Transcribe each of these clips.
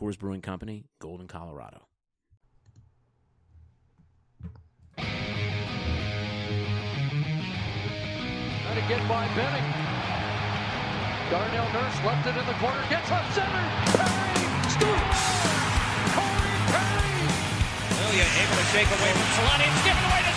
Coors Brewing Company, Golden, Colorado. Trying to get by Benning. Darnell Nurse left it in the corner, gets up center. Perry scores! Corey Perry! Ilya able to shake away from Solani. It's given away to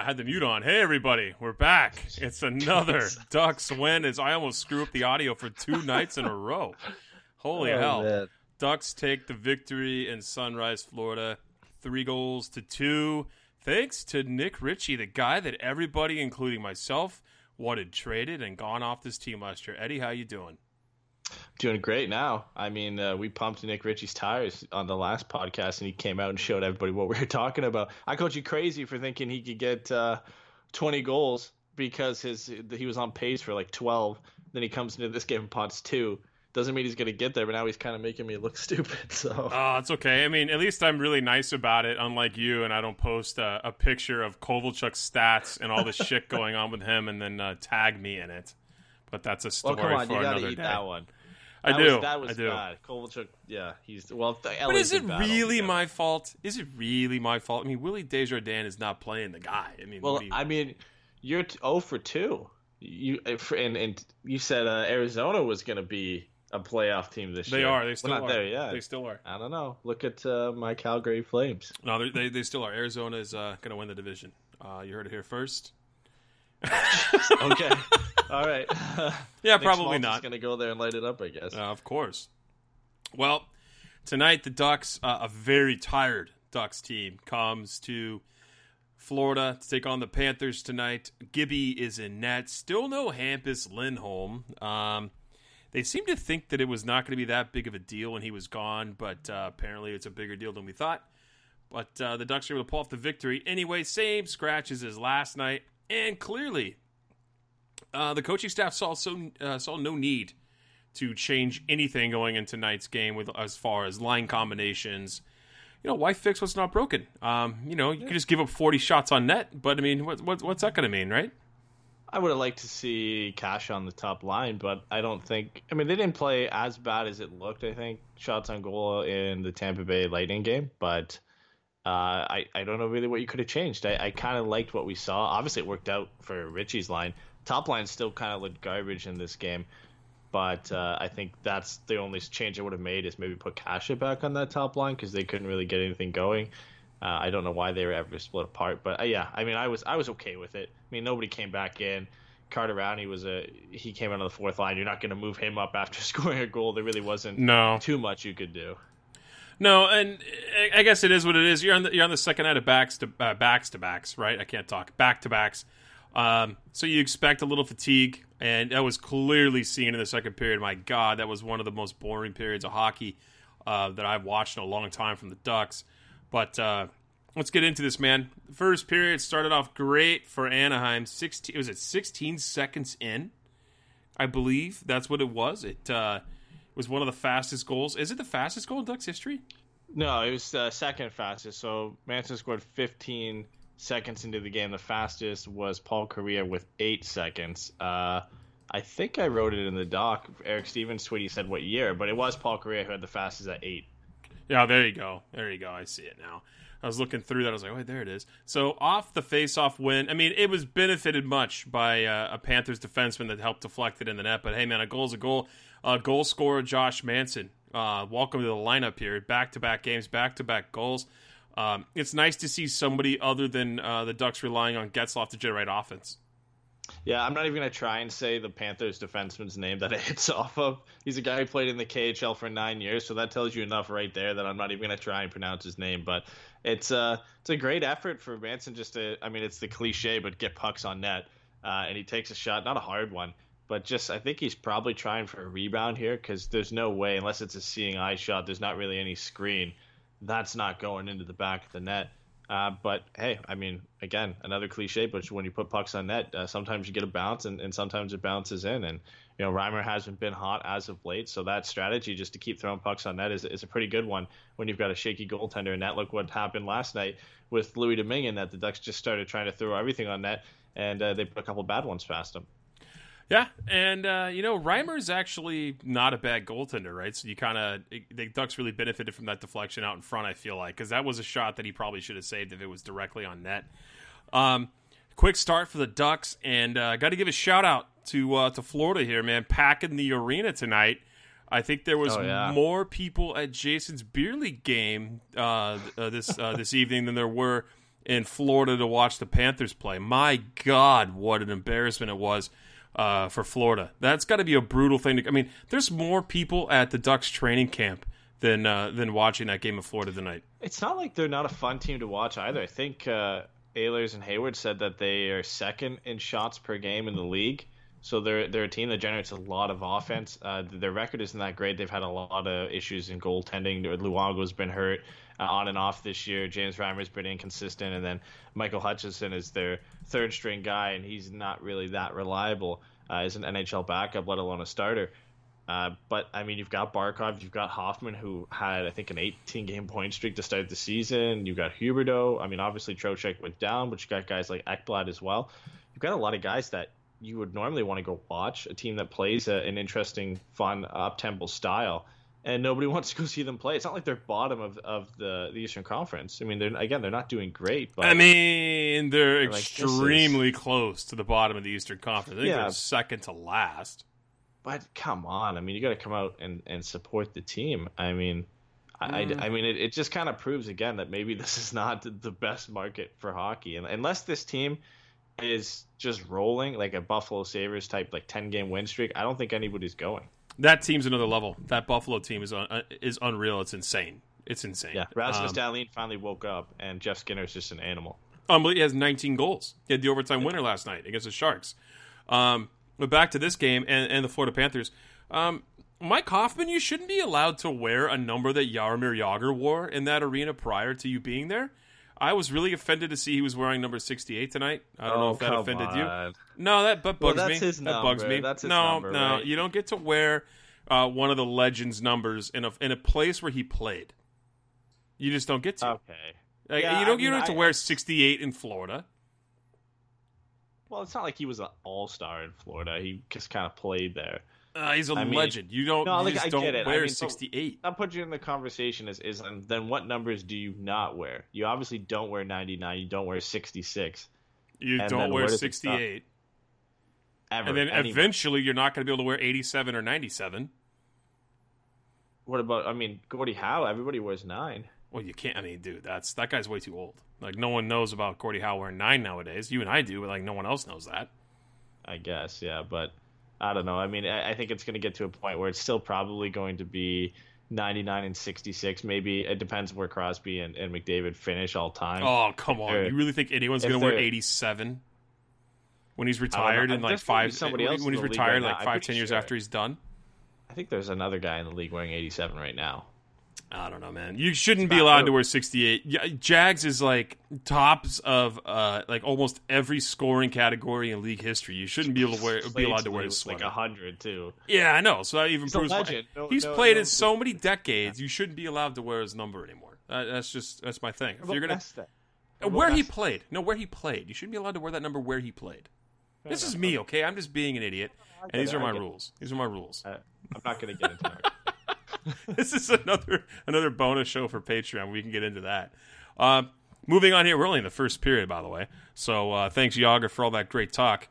I had the mute on. Hey, everybody, we're back. It's another Ducks win. As I almost screw up the audio for two nights in a row. Holy Oh, hell! man. Ducks take the victory in Sunrise, Florida, three goals to two. Thanks to Nick Ritchie, the guy that everybody, including myself, wanted traded and gone off this team last year. Eddie, how you doing? Doing great now. I mean, uh, we pumped Nick Ritchie's tires on the last podcast, and he came out and showed everybody what we were talking about. I called you crazy for thinking he could get uh, 20 goals because his he was on pace for like 12. Then he comes into this game and pots two. Doesn't mean he's going to get there, but now he's kind of making me look stupid. So Oh, it's okay. I mean, at least I'm really nice about it, unlike you, and I don't post a, a picture of Kovalchuk's stats and all the shit going on with him and then uh, tag me in it. But that's a well, story come on, for you another eat day. that one. I That do. Was, that was I do. bad. Kovalchuk, yeah, he's well. But is it really my fault? Is it really my fault? I mean, Willie Desjardins is not playing the guy. I mean, Well, you, I mean, you're t- 0 for two. You uh, and and you said uh, Arizona was going to be a playoff team this they year. They are. They still not are. there yet. They still are. I don't know. Look at uh, my Calgary Flames. No, they they, they still are. Arizona is uh, going to win the division. Uh, you heard it here first. Okay, all right. Yeah, probably not. Going to go there and light it up, I guess. Uh, of course. Well, tonight the Ducks, uh, a very tired Ducks team, comes to Florida to take on the Panthers tonight. Gibby is in net. Still no Hampus Lindholm. Um, they seem to think that it was not going to be that big of a deal when he was gone, but uh, apparently it's a bigger deal than we thought. But uh, the Ducks are able to pull off the victory. Anyway, same scratches as last night, and clearly uh, the coaching staff saw so uh, saw no need to change anything going into tonight's game with as far as line combinations. You know, why fix what's not broken? Um, you know, you could just give up 40 shots on net, but I mean, what, what what's that going to mean, right? I would have liked to see Kase on the top line, but I don't think. I mean, they didn't play as bad as it looked. I think shots on goal in the Tampa Bay Lightning game, but uh, I I don't know really what you could have changed. I, I kind of liked what we saw. Obviously, it worked out for Ritchie's line. Top line still kind of looked garbage in this game, but uh, I think that's the only change I would have made is maybe put Kase back on that top line because they couldn't really get anything going. Uh, I don't know why they were ever split apart, but uh, yeah, I mean, I was I was okay with it. I mean, nobody came back in. Carter Rowney was a he came out of the fourth line. You're not going to move him up after scoring a goal. There really wasn't No. too much you could do. No, and I- guess it is what it is. You're on the you're on the second night of backs to uh, backs to backs, right? I can't talk back to backs. Um, so you expect a little fatigue, and that was clearly seen in the second period. My God, that was one of the most boring periods of hockey uh, that I've watched in a long time from the Ducks. But uh, let's get into this, man. First period started off great for Anaheim. Sixteen was it 16 seconds in, I believe that's what it was. It uh, was one of the fastest goals. Is it the fastest goal in Ducks history? No, it was the second fastest. So Manson scored 15 seconds into the game. The fastest was Paul Kariya with eight seconds. Uh, I think I wrote it in the doc. Eric Stephens tweeted said what year, but it was Paul Kariya who had the fastest at eight. Yeah, there you go. There you go. I see it now. I was looking through that. I was like, oh, there it is. So off the face-off win. I mean, it was benefited much by uh, a Panthers defenseman that helped deflect it in the net. But hey, man, a goal's a goal. Uh, goal scorer Josh Manson. Uh, welcome to the lineup here. Back-to-back games, back-to-back goals. Um, it's nice to see somebody other than uh, the Ducks relying on Getzlaf to generate offense. Yeah, I'm not even gonna try and say the Panthers defenseman's name that it hits off of. He's a guy who played in the KHL for nine years, so that tells you enough right there that I'm not even gonna try and pronounce his name. But it's uh it's a great effort for Manson just to I mean it's the cliche, but get pucks on net. Uh, and he takes a shot, not a hard one, but just I think he's probably trying for a rebound here because there's no way unless it's a seeing eye shot. There's not really any screen. That's not going into the back of the net. Uh, but hey, I mean, again, another cliche, but when you put pucks on net, uh, sometimes you get a bounce and, and sometimes it bounces in. And, you know, Reimer hasn't been hot as of late. So that strategy just to keep throwing pucks on net is, is a pretty good one when you've got a shaky goaltender. And that look what happened last night with Louis Domingue that the Ducks just started trying to throw everything on net and uh, they put a couple bad ones past him. Yeah, and uh, you know Reimer's actually not a bad goaltender, right? So you kind of the Ducks really benefited from that deflection out in front. I feel like because that was a shot that he probably should have saved if it was directly on net. Um, quick start for the Ducks, and uh, got to give a shout out to uh, to Florida here, man, packing the arena tonight. I think there was Oh, yeah. more people at Jason's beer league game uh, uh, this uh, this evening than there were in Florida to watch the Panthers play. My God, what an embarrassment it was uh, for Florida. That's got to be a brutal thing. To, I mean, there's more people at the Ducks training camp than uh, than watching that game of Florida tonight. It's not like they're not a fun team to watch either. I think uh, Ahlers and Hayward said that they are second in shots per game in the league. So they're they're a team that generates a lot of offense. Uh, their record isn't that great. They've had a lot of issues in goaltending. Luongo's been hurt uh, on and off this year. James Reimer's been inconsistent, and then Michael Hutchinson is their third string guy, and he's not really that reliable uh, as an NHL backup, let alone a starter. Uh, but I mean, you've got Barkov, you've got Hoffman, who had I think an 18 game point streak to start the season. You've got Huberdeau. I mean, obviously Trocheck went down, but you've got guys like Ekblad as well. You've got a lot of guys that you would normally want to go watch a team that plays a, an interesting, fun, up tempo style, and nobody wants to go see them play. It's not like they're bottom of, of the, the Eastern Conference. I mean, they're again they're not doing great, but I mean, they're Like, is- extremely close to the bottom of the Eastern Conference. I think Yeah. they're second to last. but come on, I mean, you got to come out and, and support the team. I mean, I, I, mm. I mean, it, it just kind of proves again that maybe this is not the best market for hockey, and unless this team is just rolling like a Buffalo Sabres type like ten game win streak, I don't think anybody's going. That team's another level. That Buffalo team is un- uh, is unreal. It's insane. It's insane. Yeah, Rasmus Um, Dahlin finally woke up, and Jeff Skinner is just an animal. Unbelievable. He has 19 goals. He had the overtime winner last night against the Sharks. Um, but back to this game and, and the Florida Panthers. Um, Mike Hoffman, you shouldn't be allowed to wear a number that Jaromir Jagr wore in that arena prior to you being there. I was really offended to see he was wearing number 68 tonight. I don't know Oh, if that come offended you. No, that but Well, bugs that's me. his that bugs me. That's his no, number, no, right? you don't get to wear uh, one of the legends' numbers in a in a place where he played. You just don't get to. Okay. Like, yeah, you don't. I you don't have to I- wear 68 in Florida. Well, it's not like he was an all star in Florida. He just kind of played there. Uh, he's a I mean- legend. You don't. No, you like, I don't get it. I wear mean, 68. I'll put you in the conversation is is um, then what numbers do you not wear? You obviously don't wear 99. You don't wear 66 You and don't wear where does it stop? 68, ever. and then anywhere. eventually you're not going to be able to wear 87 or 97. what about? I mean, Gordie Howe. Everybody wears nine. Well, you can't. I mean, dude, that's that guy's way too old. Like no one knows about Gordie Howe wearing nine nowadays. You and I do, but like no one else knows that. I guess. Yeah, but I don't know. I mean, I, I think it's going to get to a point where it's still probably going to be 99 and 66. Maybe it depends where Crosby and, and McDavid finish all time. Oh come on! You really think anyone's going to wear 87 when he's retired in like five? somebody else in he's retired right like now. Five ten years after he's done. I think there's another guy in the league wearing 87 right now. I don't know, man. You shouldn't be Matt allowed to wear 68. Jags is like tops of uh like almost every scoring category in league history. You shouldn't be able to wear be allowed to wear a sweater. like 100 too. yeah, I know. So that even He's proves why- No- he's no- played no in so many decades. You shouldn't be allowed to wear his number anymore. That, that's just that's my thing. If you're gonna about Nesta? Uh, What where he played. No, where he played. You shouldn't be allowed to wear that number where he played. This is me, okay? I'm just being an idiot, and these are my rules. These are my rules. Uh, I'm not going to get into it. this is another another bonus show for Patreon. We can get into that. Uh, moving on here, we're only in the first period, by the way. So uh, thanks, Jagr, for all that great talk.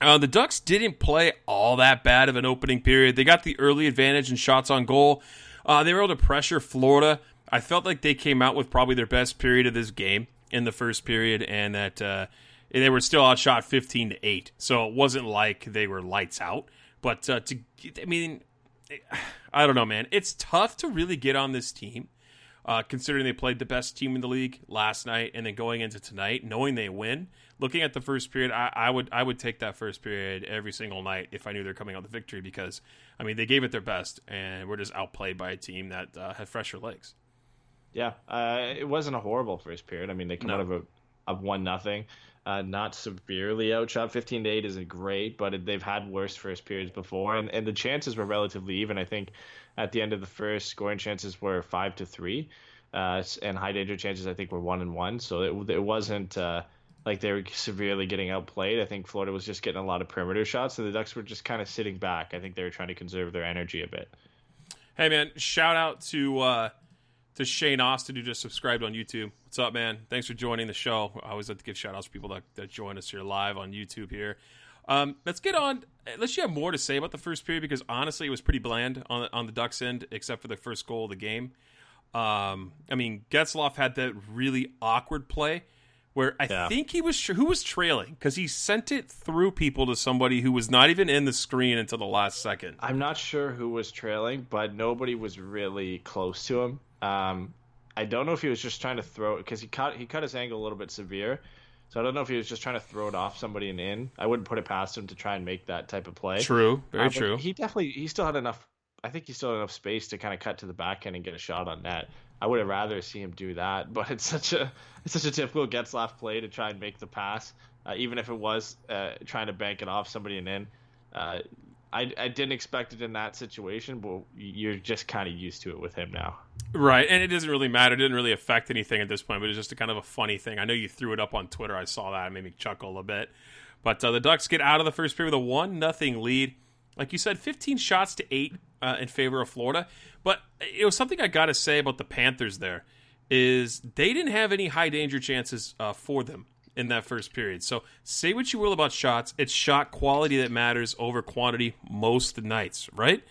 Uh, the Ducks didn't play all that bad of an opening period. They got the early advantage in shots on goal. Uh, they were able to pressure Florida. I felt like they came out with probably their best period of this game in the first period, and that uh, they were still outshot fifteen to eight. So it wasn't like they were lights out. But uh, to, I mean, I don't know, man. It's tough to really get on this team, uh, considering they played the best team in the league last night, and then going into tonight, knowing they win. Looking at the first period, I, I would I would take that first period every single night if I knew they're coming out with victory because I mean they gave it their best, and we're just outplayed by a team that uh, had fresher legs. Yeah, uh, it wasn't a horrible first period. I mean, they come No. out of a of one nothing, uh, not severely outshot. Fifteen to eight isn't great, but they've had worse first periods before, and and the chances were relatively even. I think at the end of the first, scoring chances were five to three, uh, and high danger chances I think were one and one. So it it wasn't. Uh, like they were severely getting outplayed. I think Florida was just getting a lot of perimeter shots, and the Ducks were just kind of sitting back. I think they were trying to conserve their energy a bit. Hey man, shout out to uh, to Shane Austin who just subscribed on YouTube. What's up, man? Thanks for joining the show. I always like to give shout outs to people that, that join us here live on YouTube here. Um, let's get on. Unless you have more to say about the first period, because honestly, it was pretty bland on the, on the Ducks end, except for the first goal of the game. Um, I mean, Getzlaf had that really awkward play where I Yeah. think he was who was trailing because he sent it through people to somebody who was not even in the screen until the last second. I'm not sure who was trailing, but nobody was really close to him. Um, I don't know if he was just trying to throw because he cut he cut his angle a little bit severe, so I don't know if he was just trying to throw it off somebody and in. I wouldn't put it past him to try and make that type of play. True, very Uh, true. He definitely he still had enough. I think he still had enough space to kind of cut to the back end and get a shot on net. I would have rather see him do that, but it's such a it's such a typical Getzlaf play to try and make the pass, uh, even if it was uh, trying to bank it off somebody and in. Uh, I, I didn't expect it in that situation, but you're just kind of used to it with him now. Right, and it doesn't really matter. It didn't really affect anything at this point, but it's just a kind of a funny thing. I know you threw it up on Twitter. I saw that. It made me chuckle a bit. But uh, the Ducks get out of the first period with a one nothing lead. Like you said, 15 shots to eight uh, in favor of Florida. But it was something I got to say about the Panthers. There is they didn't have any high danger chances uh, for them in that first period. So say what you will about shots, it's shot quality that matters over quantity most nights, right?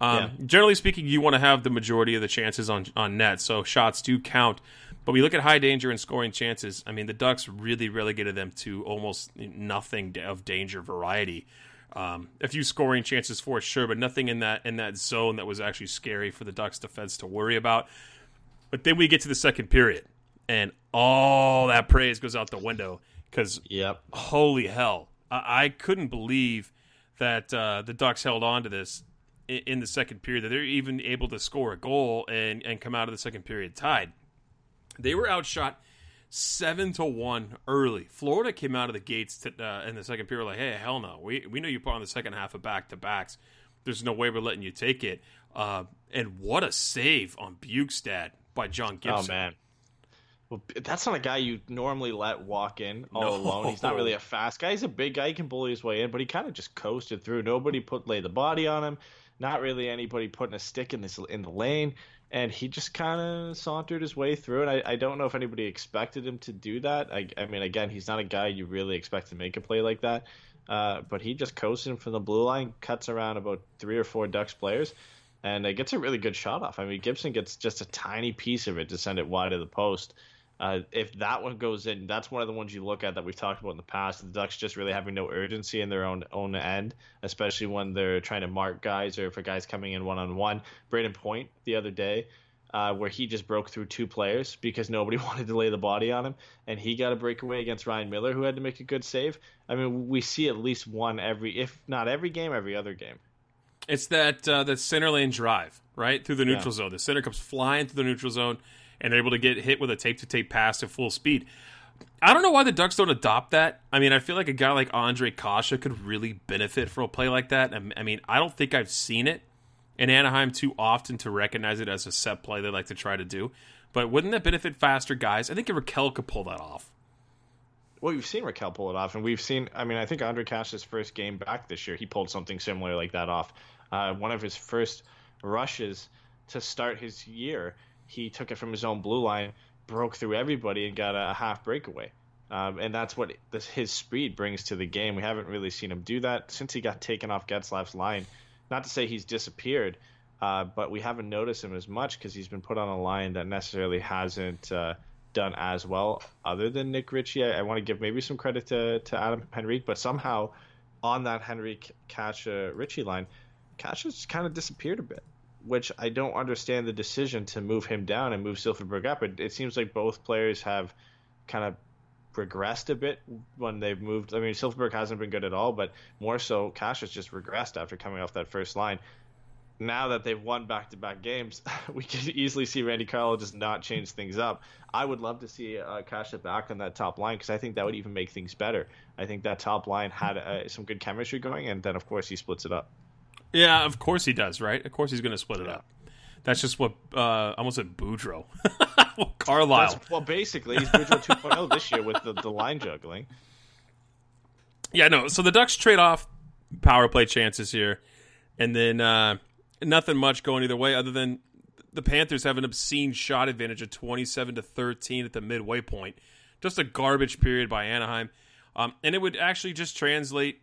Um, Generally speaking, you want to have the majority of the chances on on net, so shots do count. But we look at high danger and scoring chances. I mean, the Ducks really relegated them to almost nothing of danger variety. Um, a few scoring chances for sure, but nothing in that in that zone that was actually scary for the Ducks defense to worry about. But then we get to the second period, and all that praise goes out the window because Yep. holy hell, I, I couldn't believe that uh, the Ducks held on to this in, in the second period. That they're even able to score a goal and and come out of the second period tied. They were outshot seven to one early. Florida came out of the gates to, uh, in the second period like, hey, hell no, we we know you put on the second half of back to backs. There's no way we're letting you take it. Uh, and what a save on Bjugstad by John Gibson. Oh man. Well, that's not a guy you normally let walk in all No. alone. He's not really a fast guy. He's a big guy. He can bully his way in, but he kind of just coasted through. Nobody put lay the body on him. Not really anybody putting a stick in this in the lane, and he just kind of sauntered his way through. And I, I don't know if anybody expected him to do that. I, I mean, again, he's not a guy you really expect to make a play like that. Uh, but he just coasted him from the blue line, cuts around about three or four Ducks players, and uh, gets a really good shot off. I mean, Gibson gets just a tiny piece of it to send it wide of the post. Uh, if that one goes in, that's one of the ones you look at that we've talked about in the past. The Ducks just really having no urgency in their own own end, especially when they're trying to mark guys or for guys coming in one on one. Brayden Point the other day, uh, where he just broke through two players because nobody wanted to lay the body on him, and he got a breakaway against Ryan Miller, who had to make a good save. I mean, we see at least one every, if not every game, every other game. It's that uh, that center lane drive right through the neutral yeah. zone. The center comes flying through the neutral zone and they're able to get hit with a tape to tape pass at full speed. I don't know why the Ducks don't adopt that. I mean, I feel like a guy like Andre Kase could really benefit from a play like that. I mean, I don't think I've seen it in Anaheim too often to recognize it as a set play they like to try to do. But wouldn't that benefit faster guys? I think Rakell could pull that off. Well, we've seen Rakell pull it off, and we've seen. I mean, I think Andre Kase's first game back this year, he pulled something similar like that off. Uh, one of his first rushes to start his year, he took it from his own blue line, broke through everybody, and got a, half breakaway. Um, and that's what this, his speed brings to the game. We haven't really seen him do that since he got taken off Getzlaf's line. Not to say he's disappeared, uh, but we haven't noticed him as much because he's been put on a line that necessarily hasn't uh, done as well. Other than Nick Ritchie, I, I want to give maybe some credit to, to Adam Henrique, but somehow on that Henrique Kase Ritchie line, Kase just kind of disappeared a bit which I don't understand the decision to move him down and move Silfverberg up. It, it seems like both players have kind of regressed a bit when they've moved. I mean, Silfverberg hasn't been good at all, but more so, Kase has just regressed after coming off that first line. Now that they've won back-to-back games, we can easily see Randy Carlyle just not change things up. I would love to see uh, Kase back on that top line because I think that would even make things better. I think that top line had uh, some good chemistry going, and then of course he splits it up. Yeah, of course he does, right? Of course he's going to split it up. That's just what uh, I almost said Boudreau. well, Carlyle. That's, well, basically, he's Boudreau 2.0 this year with the, the line juggling. Yeah, no. So the Ducks trade off power play chances here, and then uh, nothing much going either way, other than the Panthers have an obscene shot advantage of 27 to 13 at the midway point. Just a garbage period by Anaheim, um, and it would actually just translate.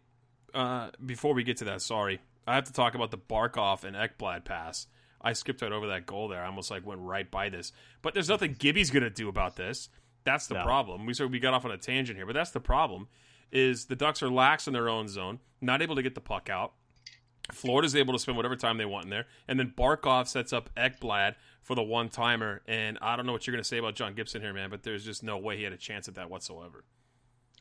Uh, before we get to that, sorry, I have to talk about the Barkov and Ekblad pass. I skipped right over that goal there. I almost like went right by this. But there's nothing Gibby's going to do about this. That's the no. problem. We sort we got off on a tangent here, but that's the problem. Is the Ducks are lax in their own zone, not able to get the puck out. Florida's able to spend whatever time they want in there, and then Barkov sets up Ekblad for the one timer. And I don't know what you're going to say about John Gibson here, man, but there's just no way he had a chance at that whatsoever.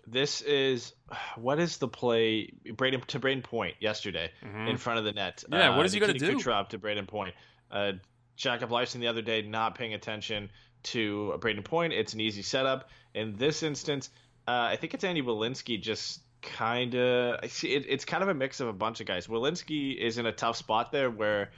This is what is the play? Brayden to Brayden Point yesterday mm-hmm. in front of the net. Yeah, uh, what is he going to do? Kucherov to Brayden Point. Uh, Jacob Larsson the other day not paying attention to Brayden Point. It's an easy setup. In this instance, uh, I think it's Andy Welinski just kind of. I see it, it's kind of a mix of a bunch of guys. Welinski is in a tough spot there where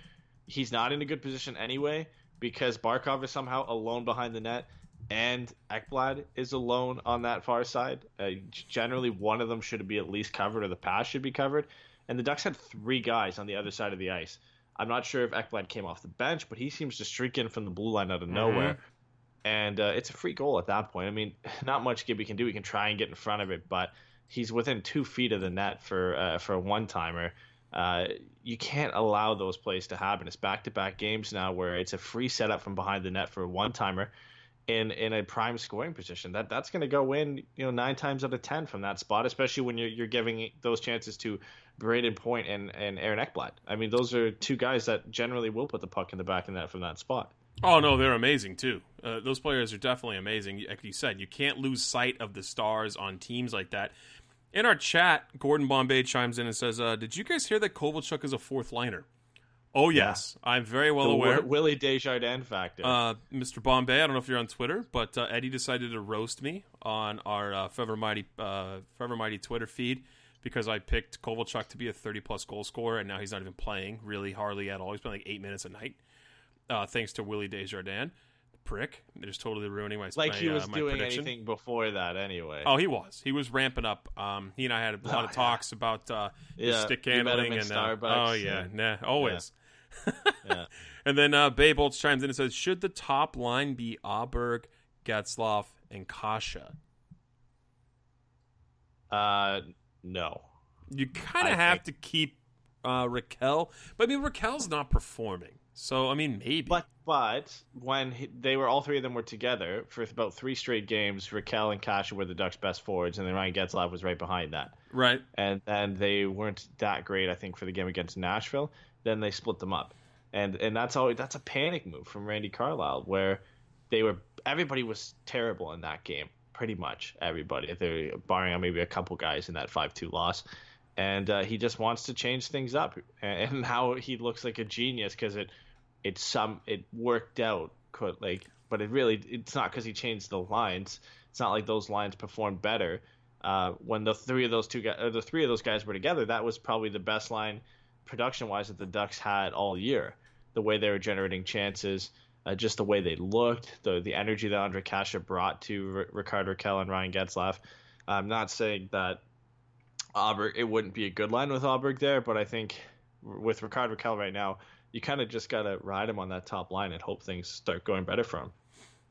he's not in a good position anyway because Barkov is somehow alone behind the net and Ekblad is alone on that far side. Uh, generally, one of them should be at least covered, or the pass should be covered. And the Ducks had three guys on the other side of the ice. I'm not sure if Ekblad came off the bench, but he seems to streak in from the blue line out of mm-hmm. nowhere. And uh, it's a free goal at that point. I mean, not much Gibby can do. He can try and get in front of it, but he's within two feet of the net for uh, for a one timer. Uh, you can't allow those plays to happen. It's back to back games now where it's a free setup from behind the net for a one timer in in a prime scoring position. That that's going to go in, you know, nine times out of ten from that spot, especially when you're you're giving those chances to Brayden Point and and Aaron Ekblad. I mean, those are two guys that generally will put the puck in the back of that from that spot. Oh no, they're amazing too. Uh, those players are definitely amazing. Like you said, you can't lose sight of the stars on teams like that. In our chat, Gordon Bombay chimes in and says, uh, "Did you guys hear that Kovalchuk is a fourth liner?" Oh yes, yeah. I'm very well the aware. Willie Desjardins factor. Uh, Mr. Bombay, I don't know if you're on Twitter, but uh, Eddie decided to roast me on our uh, Forever Mighty uh, Forever Mighty Twitter feed because I picked Kovalchuk to be a 30 plus goal scorer, and now he's not even playing really hardly at all. He's playing like eight minutes a night, uh, thanks to Willie Desjardins. Prick, they're just totally ruining my like my, he was uh, doing prediction. anything before that anyway. Oh, he was. He was ramping up. Um, he and I had a lot oh, of talks yeah. about uh, yeah. stick handling and uh, oh yeah, nah, always. Yeah yeah. And then uh, Bay Bolts chimes in and says, "Should the top line be Aberg, Getzlaf, and Kase?" Uh, no. You kind of have think... to keep uh, Rakell, but I mean Rakell's not performing, So I mean, maybe. But but when he, they were all three of them were together for about three straight games, Rakell and Kase were the Ducks' best forwards, and then Ryan Getzlaf was right behind that. right. And then they weren't that great, I think, for the game against Nashville. Then they split them up, and and that's always that's a panic move from Randy Carlyle, where they were everybody was terrible in that game, pretty much everybody. They're barring maybe a couple guys in that five two loss. And uh, he just wants to change things up, and, now he looks like a genius because it it some it worked out like but it really it's not because he changed the lines it's not like those lines performed better uh, when the three of those two guys the three of those guys were together that was probably the best line production wise that the ducks had all year the way they were generating chances uh, just the way they looked the the energy that Andre Kase brought to R- Rickard Rakell and Ryan Getzlaf I'm not saying that Aberg it wouldn't be a good line with Aberg there but I think with Rickard Rakell right now you kind of just gotta ride him on that top line and hope things start going better for him.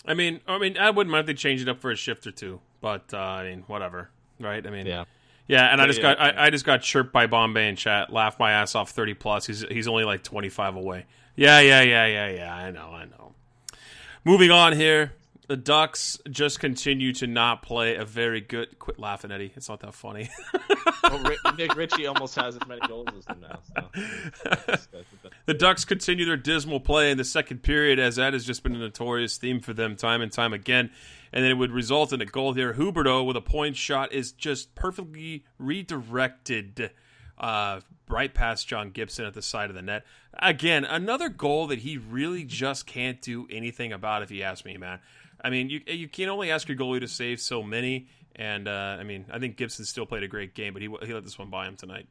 I mean, I mean, I wouldn't mind if they change it up for a shift or two, but uh, I mean, whatever, right? I mean, Yeah, yeah. And I just got. I, I just got chirped by Bombay in chat, laughed my ass off, thirty plus. He's he's only like twenty five away. Yeah, yeah, yeah, yeah, yeah. I know, I know. Moving on here, the Ducks just continue to not play a very good. Quit laughing, Eddie. It's not that funny. well, oh, Ri- Nick Ritchie almost has as many goals as them now. So. The Ducks continue their dismal play in the second period, as that has just been a notorious theme for them time and time again. And then it would result in a goal here. Huberdeau with a point shot is just perfectly redirected uh, right past John Gibson at the side of the net. Again, another goal that he really just can't do anything about, if you ask me, man. I mean, you you can only ask your goalie to save so many. And uh, I mean, I think Gibson still played a great game, but he he let this one by him tonight.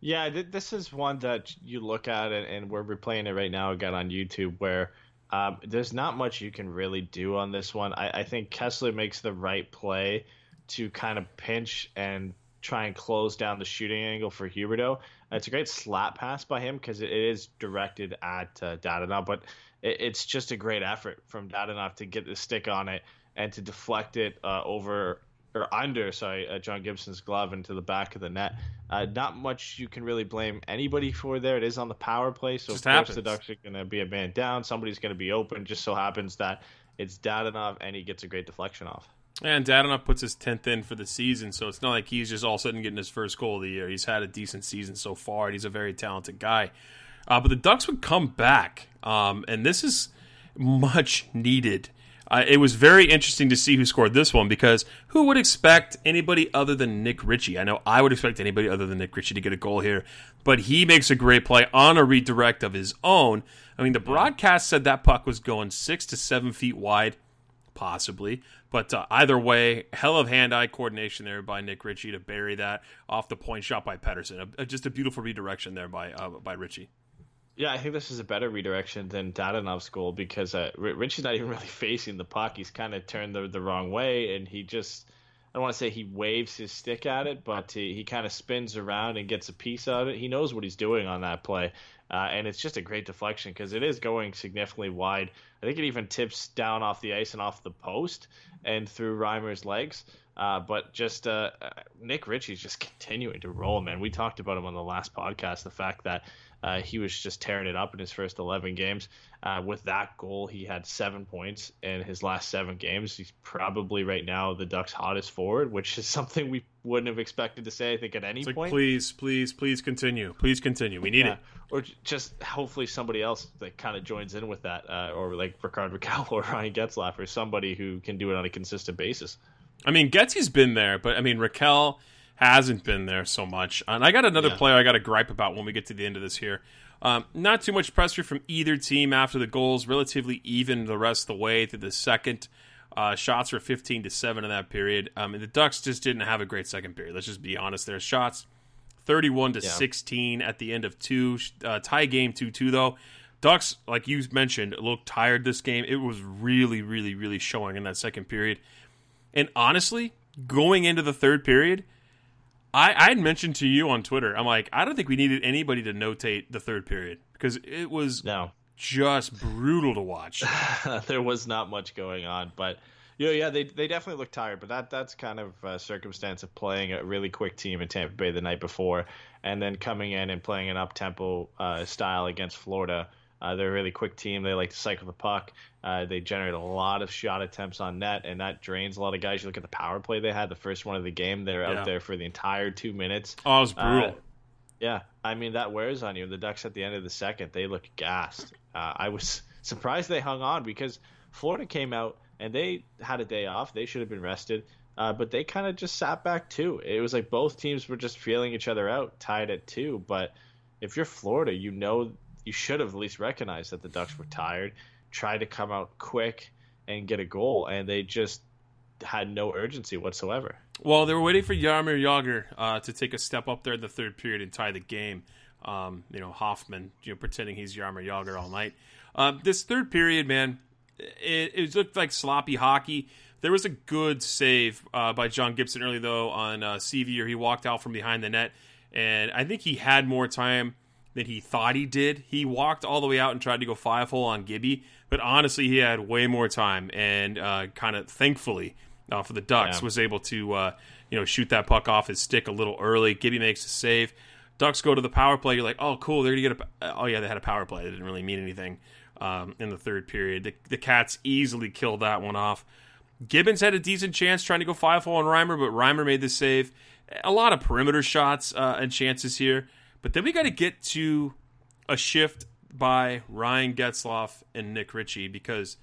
Yeah, th- this is one that you look at, and, and we're replaying it right now again on YouTube, where um, there's not much you can really do on this one. I, I think Kesler makes the right play to kind of pinch and try and close down the shooting angle for Huberdeau. It's a great slap pass by him because it is directed at uh, Dadonov, but it, it's just a great effort from Dadonov to get the stick on it and to deflect it uh, over or under, sorry, uh, John Gibson's glove into the back of the net. Uh, not much you can really blame anybody for there. It is on the power play, so Just of course the. Ducks are going to be a man down. Somebody's going to be open. Just so happens that it's Dadonov, and he gets a great deflection off. And Dadonov puts his tenth in for the season, so it's not like he's just all of a sudden getting his first goal of the year. He's had a decent season so far, and he's a very talented guy. Uh, but the Ducks would come back, um, and this is much needed. Uh, it was very interesting to see who scored this one because who would expect anybody other than Nick Ritchie? I know I would expect anybody other than Nick Ritchie to get a goal here, but he makes a great play on a redirect of his own. I mean, the broadcast said that puck was going six to seven feet wide possibly. But uh, either way, hell of hand-eye coordination there by Nick Ritchie to bury that off the point shot by Pettersson. Just a beautiful redirection there by uh, by Ritchie. Yeah, I think this is a better redirection than Dadonov's goal because uh, Ritchie's not even really facing the puck. He's kind of turned the, the wrong way, and he just, I don't want to say he waves his stick at it, but he, he kind of spins around and gets a piece of it. He knows what he's doing on that play, uh, and it's just a great deflection because it is going significantly wide. I think it even tips down off the ice and off the post and through Reimer's legs. Uh, but just uh, uh, Nick Ritchie's just continuing to roll, man. We talked about him on the last podcast. The fact that uh, he was just tearing it up in his first 11 games. Uh, with that goal, he had seven points in his last seven games. He's probably right now the Ducks' hottest forward, which is something we wouldn't have expected to say. I think at any like, point. please, please, please continue. Please continue. We need Yeah. it. Or just hopefully somebody else that kind of joins in with that, uh, or like Rickard Rakell or Ryan Getzlaf, or somebody who can do it on a consistent basis. I mean, Getsy's been there, but I mean, Rakell hasn't been there so much. And I got another Yeah. player I got to gripe about when we get to the end of this here. Um, not too much pressure from either team after the goals, relatively even the rest of the way through the second. Uh, shots were 15 to 7 in that period. Um, and the Ducks just didn't have a great second period. Let's just be honest. Their shots 31 to Yeah. 16 at the end of two. Uh, tie game 2 2, though. Ducks, like you mentioned, looked tired this game. It was really, really, really showing in that second period. And honestly, going into the third period, I I had mentioned to you on Twitter, I'm like, I don't think we needed anybody to notate the third period because it was No, just brutal to watch. there was not much going on, but you know, yeah, they they definitely look tired. But that that's kind of a circumstance of playing a really quick team in Tampa Bay the night before, and then coming in and playing an up tempo uh, style against Florida. Uh, they're a really quick team. They like to cycle the puck. Uh, they generate a lot of shot attempts on net, and that drains a lot of guys. You look at the power play they had, the first one of the game. They're Yeah. out there for the entire two minutes. Oh, it was brutal. Uh, yeah, I mean that wears on you. The Ducks at the end of the second, they look gassed. Uh, I was surprised they hung on because Florida came out and they had a day off. They should have been rested, uh, but they kind of just sat back too. It was like both teams were just feeling each other out, tied at two. But if you're Florida, you know you should have at least recognized that the Ducks were tired, tried to come out quick and get a goal, and they just had no urgency whatsoever. Well, they were waiting for Jaromir Jagr uh, to take a step up there in the third period and tie the game. Um, you know, Hoffman, you know, pretending he's Jaromir Jagr all night. Uh, this third period, man, it, it looked like sloppy hockey. There was a good save uh, by John Gibson early though on uh. He walked out from behind the net, and I think he had more time than he thought he did. He walked all the way out and tried to go five hole on Gibby, but honestly, he had way more time, and uh, kind of thankfully uh, for the Ducks Yeah. was able to uh, you know shoot that puck off his stick a little early. Gibby makes a save. Ducks go to the power play. You're like, oh, cool. They're gonna get a. Oh yeah, they had a power play. It didn't really mean anything um, in the third period. The, the Cats easily killed that one off. Gibbons had a decent chance trying to go five hole on Reimer, but Reimer made the save. A lot of perimeter shots uh, and chances here, but then we got to get to a shift by Ryan Getzlaf and Nick Ritchie because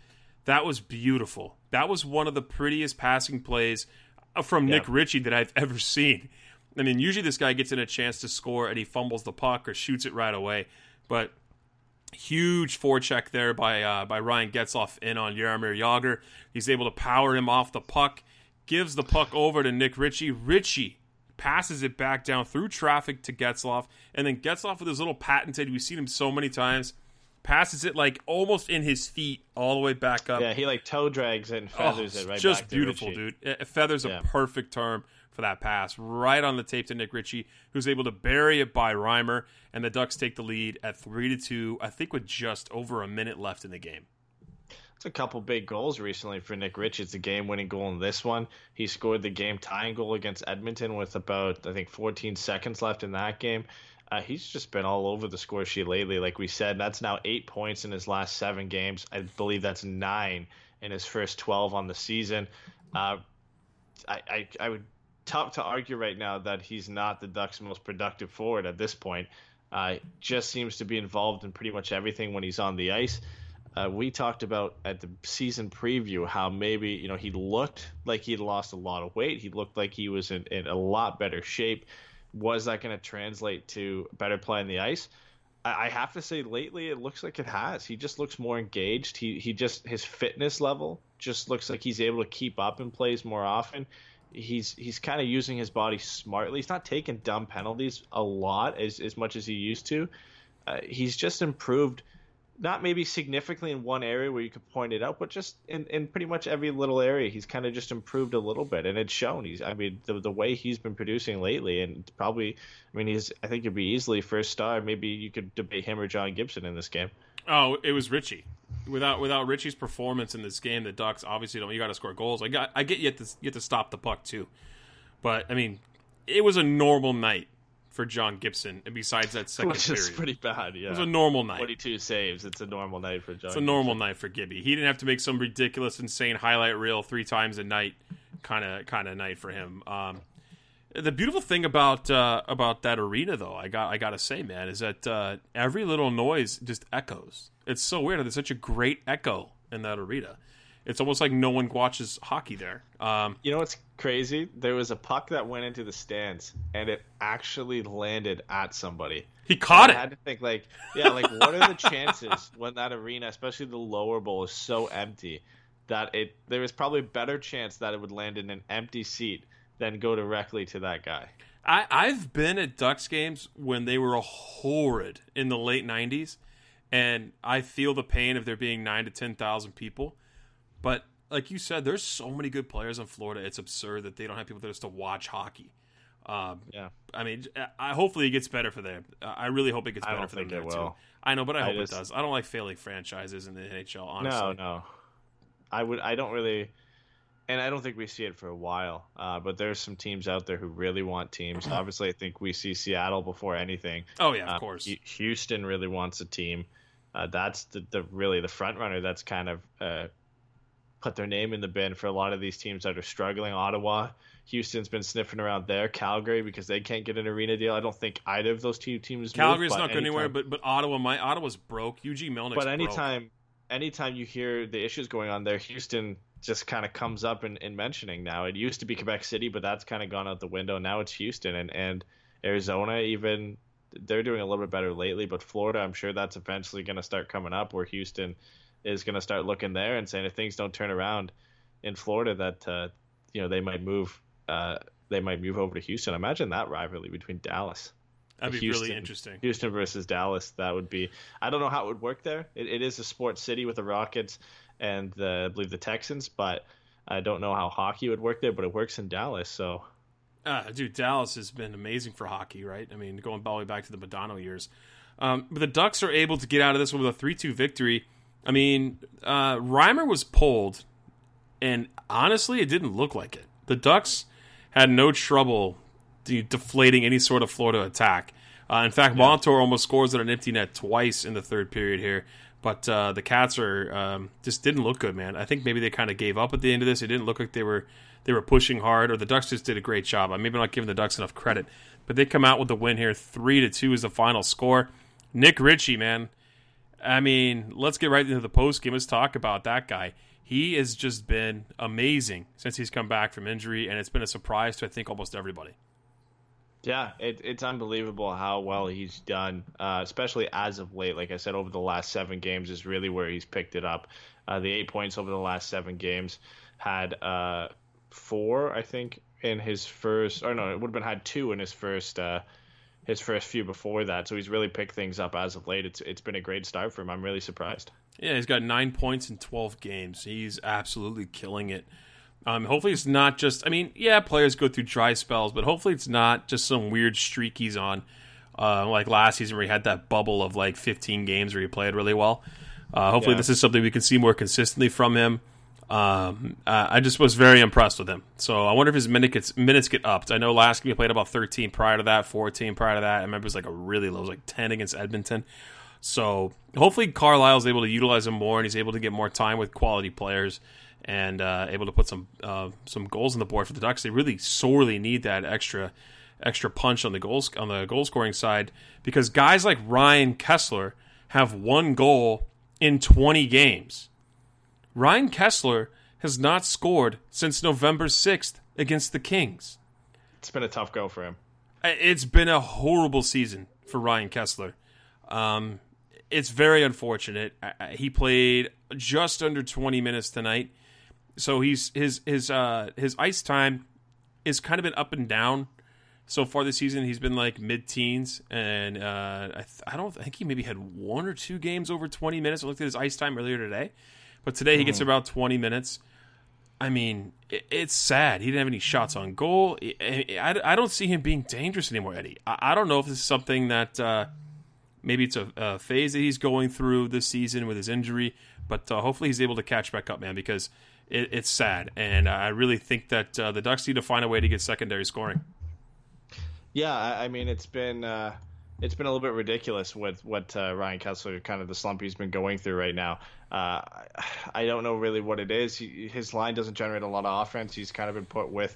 that was beautiful. That was one of the prettiest passing plays uh, from Nick Ritchie that I've ever seen. I mean, usually this guy gets in a chance to score and he fumbles the puck or shoots it right away, but huge forecheck there by uh, by Ryan Getzlaf in on Jaromir Jagr. He's able to power him off the puck, gives the puck over to Nick Ritchie. Ritchie passes it back down through traffic to Getzlaf, and then Getzlaf with his little patented. We've seen him so many times. Passes it like almost in his feet all the way back up. Yeah, he like toe drags it and Oh, feathers it's it right just beautiful, dude. Feathers Yeah. a perfect term for that pass, right on the tape to Nick Ritchie, who's able to bury it by Reimer, and the Ducks take the lead at three to two. I think with just over a minute left in the game. It's a couple big goals recently for Nick Rich. It's a game-winning goal in this one. He scored the game-tying goal against Edmonton with about I think 14 seconds left in that game. Uh, he's just been all over the score sheet lately. Like we said, that's now eight points in his last seven games. I believe that's nine in his first 12 on the season. Uh, I, I I would tough to argue right now that he's not the Ducks' most productive forward at this point. Uh, just seems to be involved in pretty much everything when he's on the ice. Uh, we talked about at the season preview how maybe you know he looked like he'd lost a lot of weight. He looked like he was in, in a lot better shape. Was that going to translate to better play on the ice? I, I have to say, lately it looks like it has. He just looks more engaged. He he just his fitness level just looks like he's able to keep up and plays more often. He's he's kind of using his body smartly. He's not taking dumb penalties a lot as as much as he used to. Uh, he's just improved not maybe significantly in one area where you could point it out, but just in, in pretty much every little area, he's kind of just improved a little bit, and it's shown. He's, I mean, the the way he's been producing lately, and probably, I mean, he's, I think, he'd be easily first star. Maybe you could debate him or John Gibson in this game. Oh, it was Ritchie. Without without Ritchie's performance in this game, the Ducks obviously don't. You got to score goals. I got. I get you have to you have to stop the puck too, but I mean, it was a normal night for John Gibson. And besides that second Which is period, pretty bad. Yeah, it was a normal night. twenty-two saves. It's a normal night for John. It's a normal night for Gibby. He didn't have to make some ridiculous, insane highlight reel three times a night, kind of kind of night for him. Um, the beautiful thing about uh, about that arena, though, I got I gotta say, man, is that uh, every little noise just echoes. It's so weird. There's such a great echo in that arena. It's almost like no one watches hockey there. Um, You know what's crazy? There was a puck that went into the stands, and it actually landed at somebody. he caught it. I had to think like, yeah, like what are the chances when that arena, especially the lower bowl, is so empty that it there is probably a better chance that it would land in an empty seat than go directly to that guy. I, I've been at Ducks games when they were a horrid in the late '90s, and I feel the pain of there being nine to ten thousand people. But like you said, there's so many good players in Florida. It's absurd that they don't have people there just to watch hockey. Um, Yeah. I mean, I, hopefully it gets better for them. I really hope it gets better for them there too. I know, but I I hope just- it does. I don't like failing franchises in the NHL. Honestly, No, no. I would. I don't really, and I don't think we see it for a while. Uh, but there's some teams out there who really want teams. Obviously, I think we see Seattle before anything. Oh yeah, of Uh, course. Houston really wants a team. uh, that's the, the really the front runner that's kind of uh, put their name in the bin for a lot of these teams that are struggling. Ottawa, Houston's been sniffing around there. Calgary because they can't get an arena deal. I don't think either of those two teams. Calgary's move, not going anywhere, but but Ottawa, my Ottawa's broke. Eugene Melnyk's but broke. anytime anytime you hear the issues going on there, Houston just kind of comes up in, in mentioning now. It used to be Quebec City, but that's kind of gone out the window. Now it's Houston and and Arizona even they're doing a little bit better lately, but Florida, I'm sure that's eventually going to start coming up where Houston is going to start looking there and saying if things don't turn around in Florida, that uh, you know they might move uh, they might move over to Houston. Imagine that rivalry between Dallas. That'd be Houston, really interesting. Houston versus Dallas. That would be. I don't know how it would work there. It, it is a sports city with the Rockets and the, I believe the Texans, but I don't know how hockey would work there. But it works in Dallas, so Uh, dude, Dallas has been amazing for hockey, right? I mean, going all the way back to the Modano years. Um, but the Ducks are able to get out of this one with a 3 2 victory. I mean, uh, Reimer was pulled, and honestly, it didn't look like it. The Ducks had no trouble de- deflating any sort of Florida attack. Uh, in fact, Montour almost scores at an empty net twice in the third period here. But uh, the Cats are um, just didn't look good, man. I think maybe they kind of gave up at the end of this. It didn't look like they were they were pushing hard, or the Ducks just did a great job. I'm maybe not giving the Ducks enough credit, but they come out with the win here. Three to two is the final score. Nick Ritchie, man. I mean, let's get right into the post game. Let's talk about that guy. He has just been amazing since he's come back from injury, and it's been a surprise to I think almost everybody. Yeah, it, it's unbelievable how well he's done, uh, especially as of late. Like I said, over the last seven games is really where he's picked it up. Uh, the eight points over the last seven games had uh, four, I think, in his first. Or no, it would have been had two in his first. His first few before that, so he's really picked things up as of late. It's it's been a great start for him. I'm really surprised. Yeah, he's got nine points in 12 games. He's absolutely killing it. Um, hopefully, it's not just. I mean, yeah, players go through dry spells, but hopefully, it's not just some weird streak he's on. Uh, like last season, where he had that bubble of like 15 games where he played really well. Uh, hopefully, Yeah. this is something we can see more consistently from him. Um, uh, I just was very impressed with him. So I wonder if his minute gets, minutes get upped. I know last game he played about 13 prior to that, 14 prior to that. I remember it was like a really low, it was like 10 against Edmonton. So hopefully Carlyle's able to utilize him more, and he's able to get more time with quality players, and uh, able to put some uh, some goals on the board for the Ducks. They really sorely need that extra extra punch on the goals on the goal scoring side because guys like Ryan Kesler have one goal in 20 games. Ryan Kesler has not scored since November 6th against the Kings. It's been a tough go for him. It's been a horrible season for Ryan Kesler. Um, it's very unfortunate. He played just under 20 minutes tonight, so he's his his uh, his ice time is kind of been up and down so far this season. He's been like mid teens, and uh, I, th- I don't I think he maybe had one or two games over 20 minutes. I looked at his ice time earlier today, but today he gets about 20 minutes. I mean, it, it's sad. He didn't have any shots on goal. I, I, I don't see him being dangerous anymore, Eddie. I, I don't know if this is something that uh, maybe it's a, a phase that he's going through this season with his injury, but uh, hopefully he's able to catch back up, man, because it, it's sad. And I really think that uh, the Ducks need to find a way to get secondary scoring. Yeah, I, I mean it's been uh, it's been a little bit ridiculous with what uh, Ryan Kesler kind of the slump he's been going through right now. Uh, I, don't know really what it is. He, his line doesn't generate a lot of offense. He's kind of been put with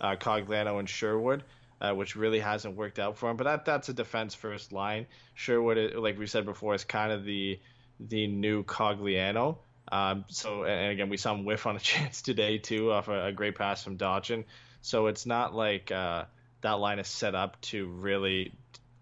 uh, Cogliano and Sherwood. Uh, which really hasn't worked out for him, but that that's a defense first line. Sherwood, like we said before, is kind of the the new Cogliano. Um, so, and again, we saw him whiff on a chance today too, off a, a great pass from Dotchin. So it's not like uh, that line is set up to really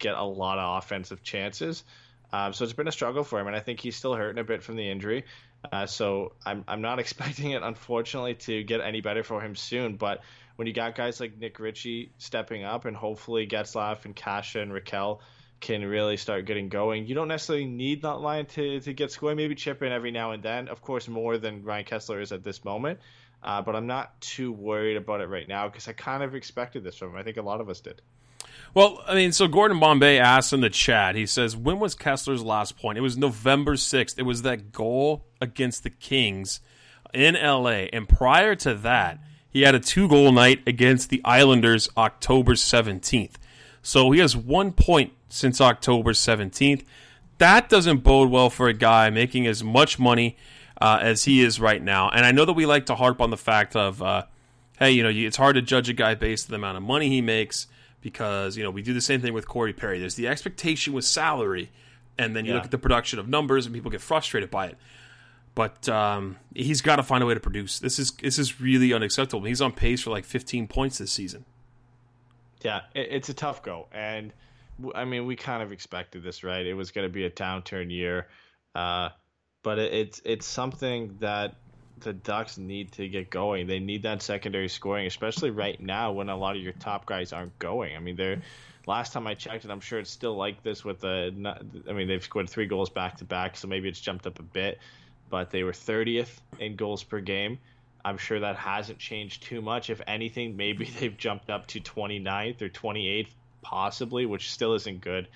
get a lot of offensive chances. Um, so it's been a struggle for him, and I think he's still hurting a bit from the injury. Uh, so I'm I'm not expecting it, unfortunately, to get any better for him soon. But when you got guys like Nick Ritchie stepping up, and hopefully Getzlaf and Kase and Rakell can really start getting going, you don't necessarily need that line to, to get scoring. Maybe chip in every now and then, of course, more than Ryan Kesler is at this moment. Uh, but I'm not too worried about it right now because I kind of expected this from him. I think a lot of us did. Well, I mean, so Gordon Bombay asked in the chat, he says, when was Kesler's last point? It was November 6th. It was that goal against the Kings in LA. And prior to that, he had a two goal night against the Islanders October 17th. So he has one point since October 17th. that doesn't bode well for a guy making as much money uh, as he is right now. And I know that we like to harp on the fact of, uh, hey, you know, it's hard to judge a guy based on the amount of money he makes because you know we do the same thing with Corey Perry. There's the expectation with salary, and then you Yeah. look at the production of numbers, and people get frustrated by it. But um, he's got to find a way to produce. This is this is really unacceptable. He's on pace for like 15 points this season. Yeah, it, it's a tough go, and I mean, we kind of expected this, right? It was going to be a downturn year, uh, but it, it's it's something that the Ducks need to get going. They need that secondary scoring, especially right now when a lot of your top guys aren't going. I mean, they're last time I checked, and I'm sure it's still like this with the. I mean, they've scored three goals back to back, so maybe it's jumped up a bit, but they were 30th in goals per game. I'm sure that hasn't changed too much. If anything, maybe they've jumped up to 29th or 28th, possibly, which still isn't good.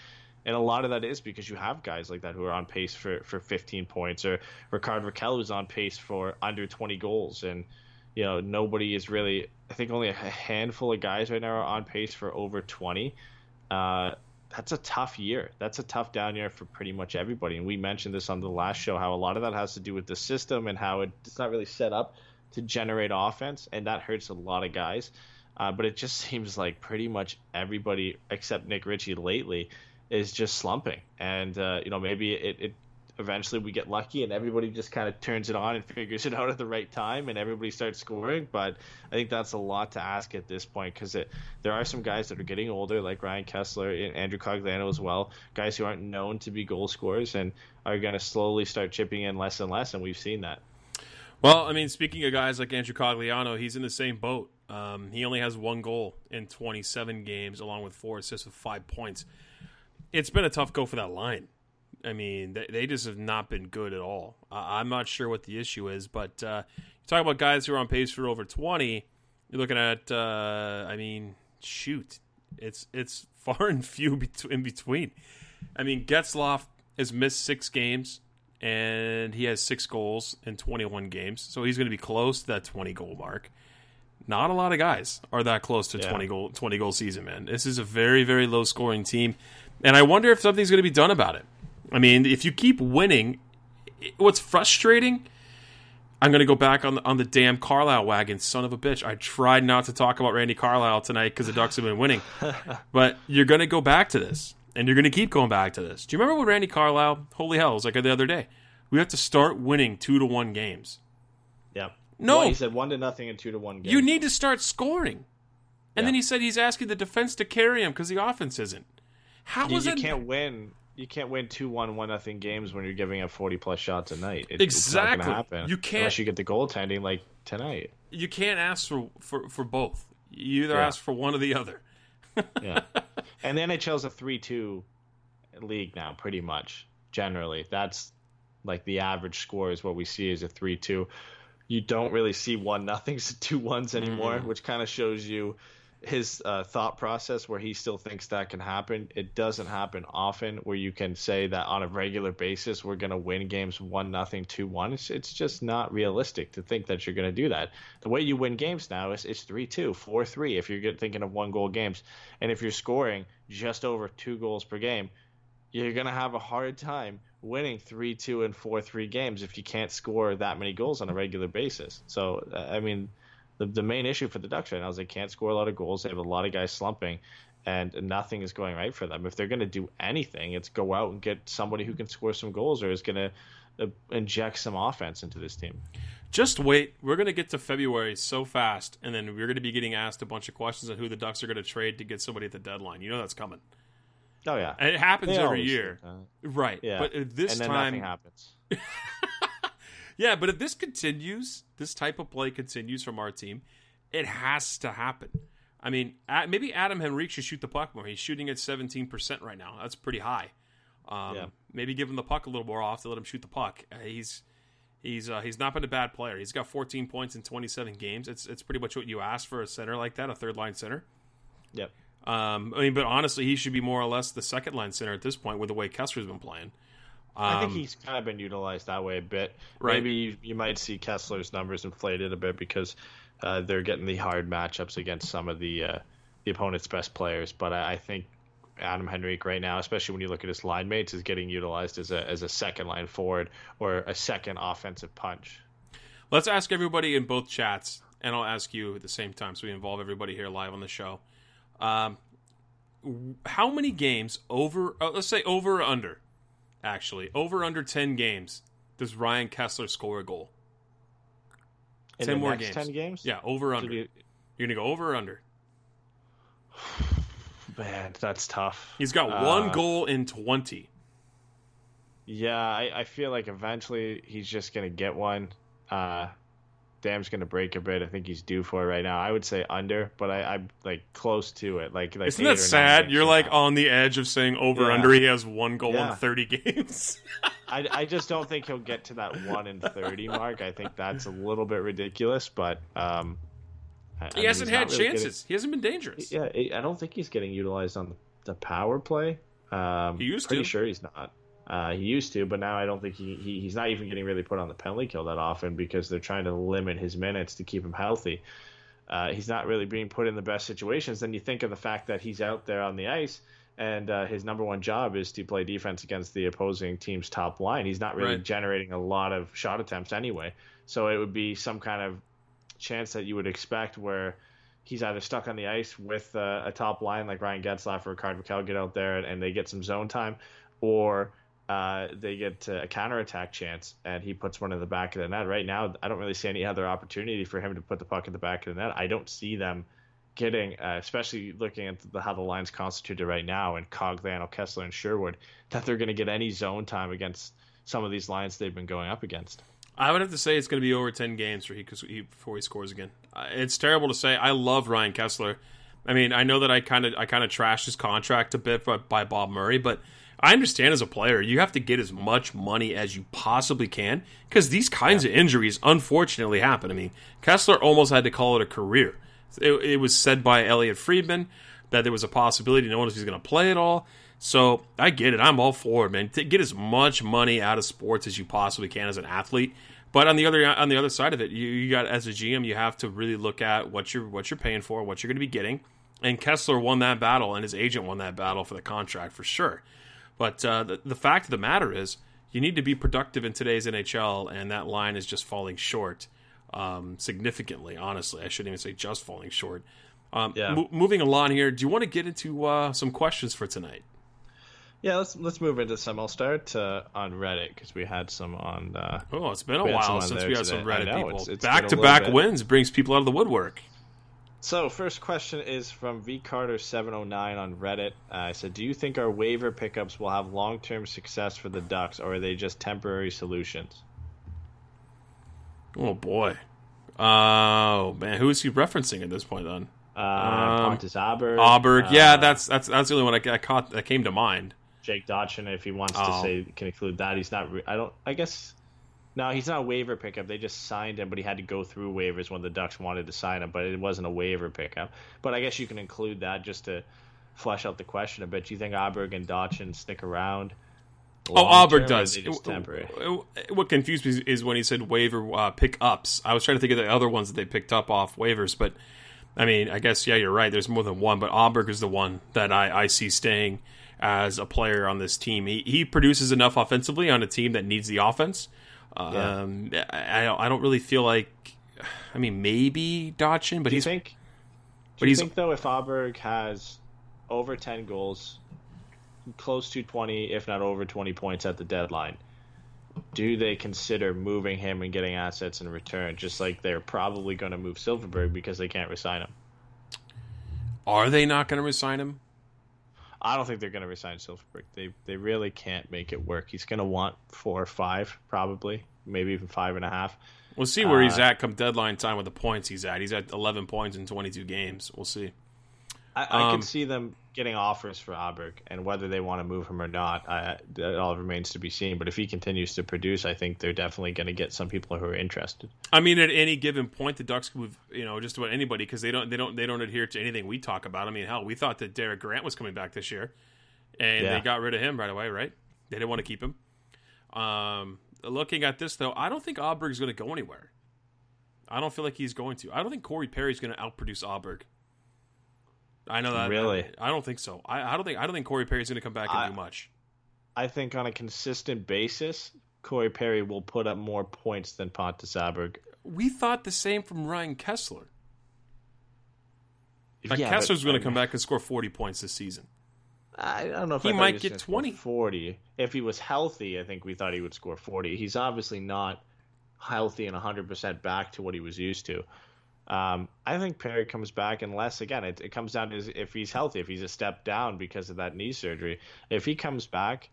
And a lot of that is because you have guys like that who are on pace for, for 15 points, or Rickard Rakell who's on pace for under 20 goals. And, you know, nobody is really, I think only a handful of guys right now are on pace for over 20. Uh, that's a tough year. That's a tough down year for pretty much everybody. And we mentioned this on the last show how a lot of that has to do with the system and how it's not really set up to generate offense, and that hurts a lot of guys. Uh, but it just seems like pretty much everybody except Nick Ritchie lately is just slumping. And uh, you know maybe it, it eventually we get lucky and everybody just kind of turns it on and figures it out at the right time and everybody starts scoring. But I think that's a lot to ask at this point because there are some guys that are getting older, like Ryan Kesler and Andrew Cogliano as well, guys who aren't known to be goal scorers and are going to slowly start chipping in less and less, and we've seen that. Well, I mean, speaking of guys like Andrew Cogliano, he's in the same boat. Um, he only has one goal in 27 games, along with four assists with five points. It's been a tough go for that line. I mean, they, they just have not been good at all. Uh, I'm not sure what the issue is, but uh, you talk about guys who are on pace for over 20. You're looking at, uh, I mean, shoot, it's it's far and few in between. I mean, Getzlaf has missed six games and he has six goals in 21 games, so he's going to be close to that 20 goal mark. Not a lot of guys are that close to Yeah. 20 goal 20 goal season, man. This is a very very low scoring team, and I wonder if something's going to be done about it. I mean, if you keep winning, what's frustrating? I'm going to go back on the, on the damn Carlyle wagon, son of a bitch. I tried not to talk about Randy Carlyle tonight because the Ducks have been winning, but you're going to go back to this, and you're going to keep going back to this. Do you remember when Randy Carlyle? Holy hell! It was like the other day. We have to start winning two to one games. Yeah. No. Well, he said one to nothing and two to one. Games. You need to start scoring. And Yeah. then he said he's asking the defense to carry him because the offense isn't. How You, you it? can't win. You can't win two one one nothing games when you're giving up forty plus shots a night. It, It's not Exactly. happen. You can't- unless you get the goaltending like tonight. You can't ask for, for, for both. You either Yeah. ask for one or the other. Yeah. and the NHL's a three two league now, pretty much. Generally, that's like the average score is what we see is a three two. You don't really see one nothings two ones anymore, mm-hmm. which kind of shows you his uh, thought process where he still thinks that can happen. It doesn't happen often where you can say that on a regular basis we're going to win games one nothing two one. It's, it's just not realistic to think that you're going to do that. The way you win games now is it's three two, four three if you're thinking of one goal games, and if you're scoring just over two goals per game, you're going to have a hard time winning 3-2 and 4-3 games if you can't score that many goals on a regular basis. So uh, I mean the the main issue for the Ducks right now is they can't score a lot of goals. They have a lot of guys slumping and nothing is going right for them. If they're going to do anything, it's go out and get somebody who can score some goals or is going to uh, inject some offense into this team. Just wait. We're going to get to February so fast, and then we're going to be getting asked a bunch of questions on who the Ducks are going to trade to get somebody at the deadline. You know that's coming. Oh yeah. And it happens They every year. Right. Yeah. But this time, nothing happens. Yeah, but if this continues, this type of play continues from our team, it has to happen. I mean, maybe Adam Henrique should shoot the puck more. He's shooting at 17% right now. That's pretty high. Um, Yeah. Maybe give him the puck a little more off to let him shoot the puck. Uh, he's he's uh, he's not been a bad player. He's got 14 points in 27 games. It's it's pretty much what you ask for a center like that, a third line center. Yep. Um, I mean, but honestly, he should be more or less the second line center at this point with the way Kesler's been playing. I think Um, he's kind of been utilized that way a bit. Right. Maybe you, you might see Kesler's numbers inflated a bit because uh, they're getting the hard matchups against some of the uh, the opponent's best players. But I, I think Adam Henrique right now, especially when you look at his line mates, is getting utilized as a as a second line forward or a second offensive punch. Let's ask everybody in both chats, and I'll ask you at the same time, so we involve everybody here live on the show. Um, how many games over? Uh, let's say over or under. Actually, over under ten games does Ryan Kesler score a goal? In ten the more next games. ten games, Yeah, over under. you- You're gonna go over or under. man, that's tough. He's got one Uh, goal in twenty. Yeah, I, I feel like eventually he's just gonna get one. Uh, dam's gonna break a bit. I think he's due for it right now. I would say under, but I, I'm like close to it. Like, like Isn't that sad? You're like now. on the edge of saying over Yeah. under. He has one goal in thirty games. I, I just don't think he'll get to that one in thirty mark. I think that's a little bit ridiculous, but um, I- I he mean, hasn't had really chances. He hasn't been dangerous. Yeah, I don't think he's getting utilized on the power play. Um, He used pretty to. sure he's not. Uh, he used to, but now I don't think he, he he's not even getting really put on the penalty kill that often because they're trying to limit his minutes to keep him healthy. Uh, he's not really being put in the best situations. Then you think of the fact that he's out there on the ice and uh, his number one job is to play defense against the opposing team's top line. He's not really Right. generating a lot of shot attempts anyway. So it would be some kind of chance that you would expect where he's either stuck on the ice with uh, a top line like Ryan Getzlaf or Rickard Rakell get out there and, and they get some zone time, or uh, they get a counterattack chance and he puts one in the back of the net. Right now, I don't really see any other opportunity for him to put the puck in the back of the net. I don't see them getting, uh, especially looking at the, how the line's constituted right now and Cogliano, Kesler, and Sherwood, that they're going to get any zone time against some of these lines they've been going up against. I would have to say it's going to be over ten games for he, he before he scores again. Uh, it's terrible to say. I love Ryan Kesler. I mean, I know that I kind of I kind of trashed his contract a bit by, by Bob Murray, but I understand as a player you have to get as much money as you possibly can because these kinds of injuries unfortunately happen. I mean, Kesler almost had to call it a career. It, it was said by Elliotte Friedman that there was a possibility no one was going to play at all. So I get it. I'm all for it, man. To get as much money out of sports as you possibly can as an athlete. But on the other on the other side of it, you, you got as a GM, you have to really look at what you're what you're paying for, what you're going to be getting. And Kesler won that battle, and his agent won that battle for the contract for sure. But uh, the, the fact of the matter is, you need to be productive in today's NHL, and that line is just falling short um, significantly. Honestly, I shouldn't even say just falling short. Um, Yeah. mo- moving along here, do you want to get into uh, some questions for tonight? Yeah, let's let's move into some. I'll start uh, on Reddit because we had some on. Uh, Oh, it's been a while since we had some today. I Reddit know, people. it's- it's been a back to back bit. wins brings people out of the woodwork. So, first question is from V Carter seven oh nine on Reddit. Uh, I said, "Do you think our waiver pickups will have long term success for the Ducks, or are they just temporary solutions?" Oh boy. Oh man, who is he referencing at this point? Then Uh, Pontus Aberg, Auberg. uh, yeah, that's that's that's the only one I, I caught that came to mind. Jake Dotchin. If he wants Oh. to say can include that, he's not. Re- I don't. I guess. No, he's not a waiver pickup. They just signed him, but he had to go through waivers when the Ducks wanted to sign him. But it wasn't a waiver pickup. But I guess you can include that just to flesh out the question a bit. Do you think Aberg and Dotchin stick around? Oh, Aberg term, or are does. they just temporary? What confused me is when he said waiver uh, pickups. I was trying to think of the other ones that they picked up off waivers, but I mean, I guess yeah, you're right. There's more than one, but Aberg is the one that I, I see staying as a player on this team. He he produces enough offensively on a team that needs the offense. Um, I, I don't- I don't really feel like. I mean, maybe Dotchin, but Do you he's think? Do but you he's- think though, if Aberg has over ten goals, close to twenty, if not over twenty points at the deadline, do they consider moving him and getting assets in return? Just like they're probably going to move Silfverberg because they can't resign him. are they not going to resign him? I don't think they're going to resign Silfverberg. They they really can't make it work. He's going to want four or five, probably, maybe even five and a half. We'll see where he's Uh, at come deadline time with the points he's at. He's at 11 points in 22 games. We'll see. I, I Um, can see them getting offers for Aberg, and whether they want to move him or not, I, that all remains to be seen. But if he continues to produce, I think they're definitely going to get some people who are interested. I mean, at any given point, the Ducks could move, you know, just about anybody because they don't, they don't, they don't adhere to anything we talk about. I mean, hell, we thought that Derek Grant was coming back this year, and Yeah. they got rid of him right away, right? They didn't want to keep him. Um, looking at this though, I don't think Aberg's going to go anywhere. I don't feel like he's going to. I don't think Corey Perry's going to outproduce Aberg. I know that. Really? I, don't think so. I, I don't think I don't think Corey Perry's going to come back and I- do much. I think on a consistent basis, Corey Perry will put up more points than Pontus Aberg. We thought the same from Ryan Kesler. Like Yeah, Kesler's going to come back and score 40 points this season. I don't know if He I might was get gonna 20. Forty. If he was healthy, I think we thought he would score forty. He's obviously not healthy and hundred percent back to what he was used to. Um, I think Perry comes back unless again it, it comes down to if he's healthy, if he's a step down because of that knee surgery. If he comes back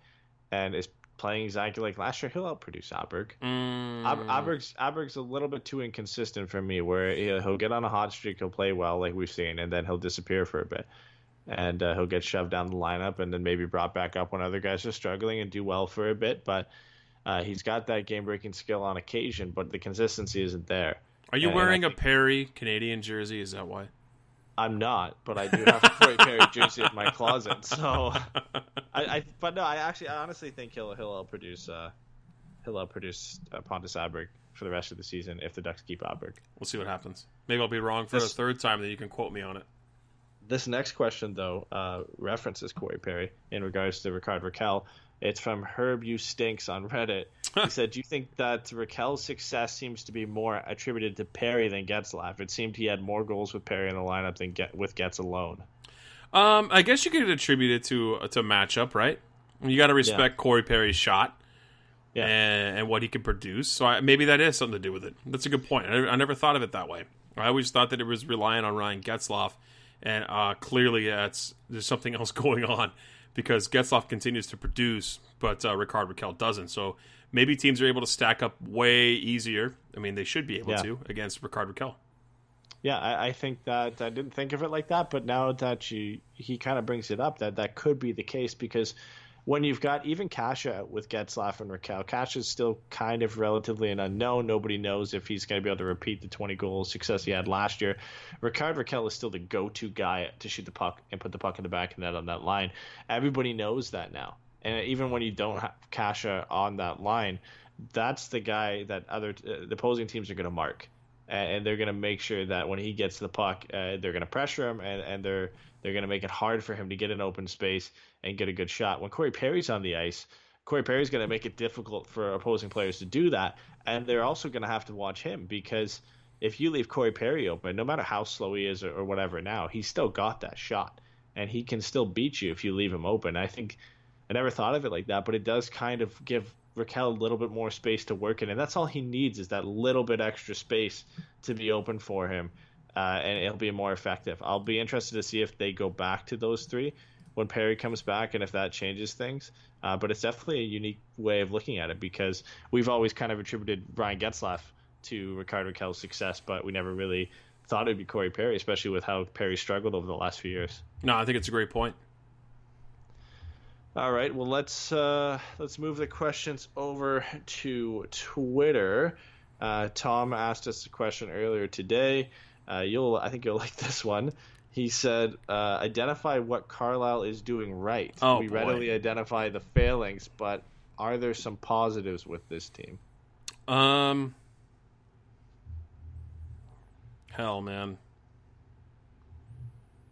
and is playing exactly like last year, he'll outproduce Aberg. Mm. Ab- Aberg's Aberg's a little bit too inconsistent for me. Where he'll, he'll get on a hot streak, he'll play well like we've seen, and then he'll disappear for a bit, and uh, he'll get shoved down the lineup, and then maybe brought back up when other guys are struggling and do well for a bit. But uh, he's got that game breaking skill on occasion, but the consistency isn't there. Are you and wearing a Perry Canadian jersey? Is that why? I'm not, but I do have a Corey Perry jersey in my closet. So, I, I but no, I actually I honestly think he'll he'll outproduce uh, he'll produce uh, Pontus Aberg for the rest of the season if the Ducks keep Aberg. We'll see what happens. Maybe I'll be wrong for This- a third time, then you can quote me on it. This next question, though, uh, references Corey Perry in regards to Rickard Rakell. It's from Herb You Stinks on Reddit. He said, "Do you think that Rakell's success seems to be more attributed to Perry than Getzlaf? It seemed he had more goals with Perry in the lineup than get with Getz alone." Um, I guess you could attribute it to to matchup, right? You got to respect Corey Perry's shot Yeah. and, and what he can produce. So I, maybe that is something to do with it. That's a good point. I, I never thought of it that way. I always thought that it was relying on Ryan Getzlaf, and uh, clearly that's there's something else going on because Getzlaf continues to produce, but uh, Rickard Rakell doesn't. So maybe teams are able to stack up way easier. I mean, they should be able Yeah. to against Rickard Rakell. Yeah, I, I think that I didn't think of it like that, but now that you he kind of brings it up, that that could be the case because when you've got even Kase with Getzlaf and Rakell, Kase's still kind of relatively an unknown. Nobody knows if he's going to be able to repeat the 20 goal success he had last year. Rickard Rakell is still the go-to guy to shoot the puck and put the puck in the back of the net on that line. Everybody knows that now, and even when you don't have Kase on that line, that's the guy that other uh, the opposing teams are going to mark and and they're going to make sure that when he gets the puck, uh, they're going to pressure him, and, and they're they're going to make it hard for him to get an open space and get a good shot. When Corey Perry's on the ice, Corey Perry's going to make it difficult for opposing players to do that, and they're also going to have to watch him because if you leave Corey Perry open, no matter how slow he is or, or whatever, now he's still got that shot, and he can still beat you if you leave him open. I think I never thought of it like that, but it does kind of give Rakell a little bit more space to work in, and that's all he needs is that little bit extra space to be open for him, uh, and it'll be more effective. I'll be interested to see if they go back to those three when Perry comes back, and if that changes things. Uh, but it's definitely a unique way of looking at it because we've always kind of attributed Ryan Getzlaf to Ricardo Rakell's success, but we never really thought it'd be Corey Perry, especially with how Perry struggled over the last few years. No, I think it's a great point. All right, well let's uh, let's move the questions over to Twitter. Uh, Tom asked us a question earlier today. Uh, you'll I think you'll like this one. He said, uh, "Identify what Carlyle is doing right. Oh, we boy. readily identify the failings, but are there some positives with this team?" Um, hell, man.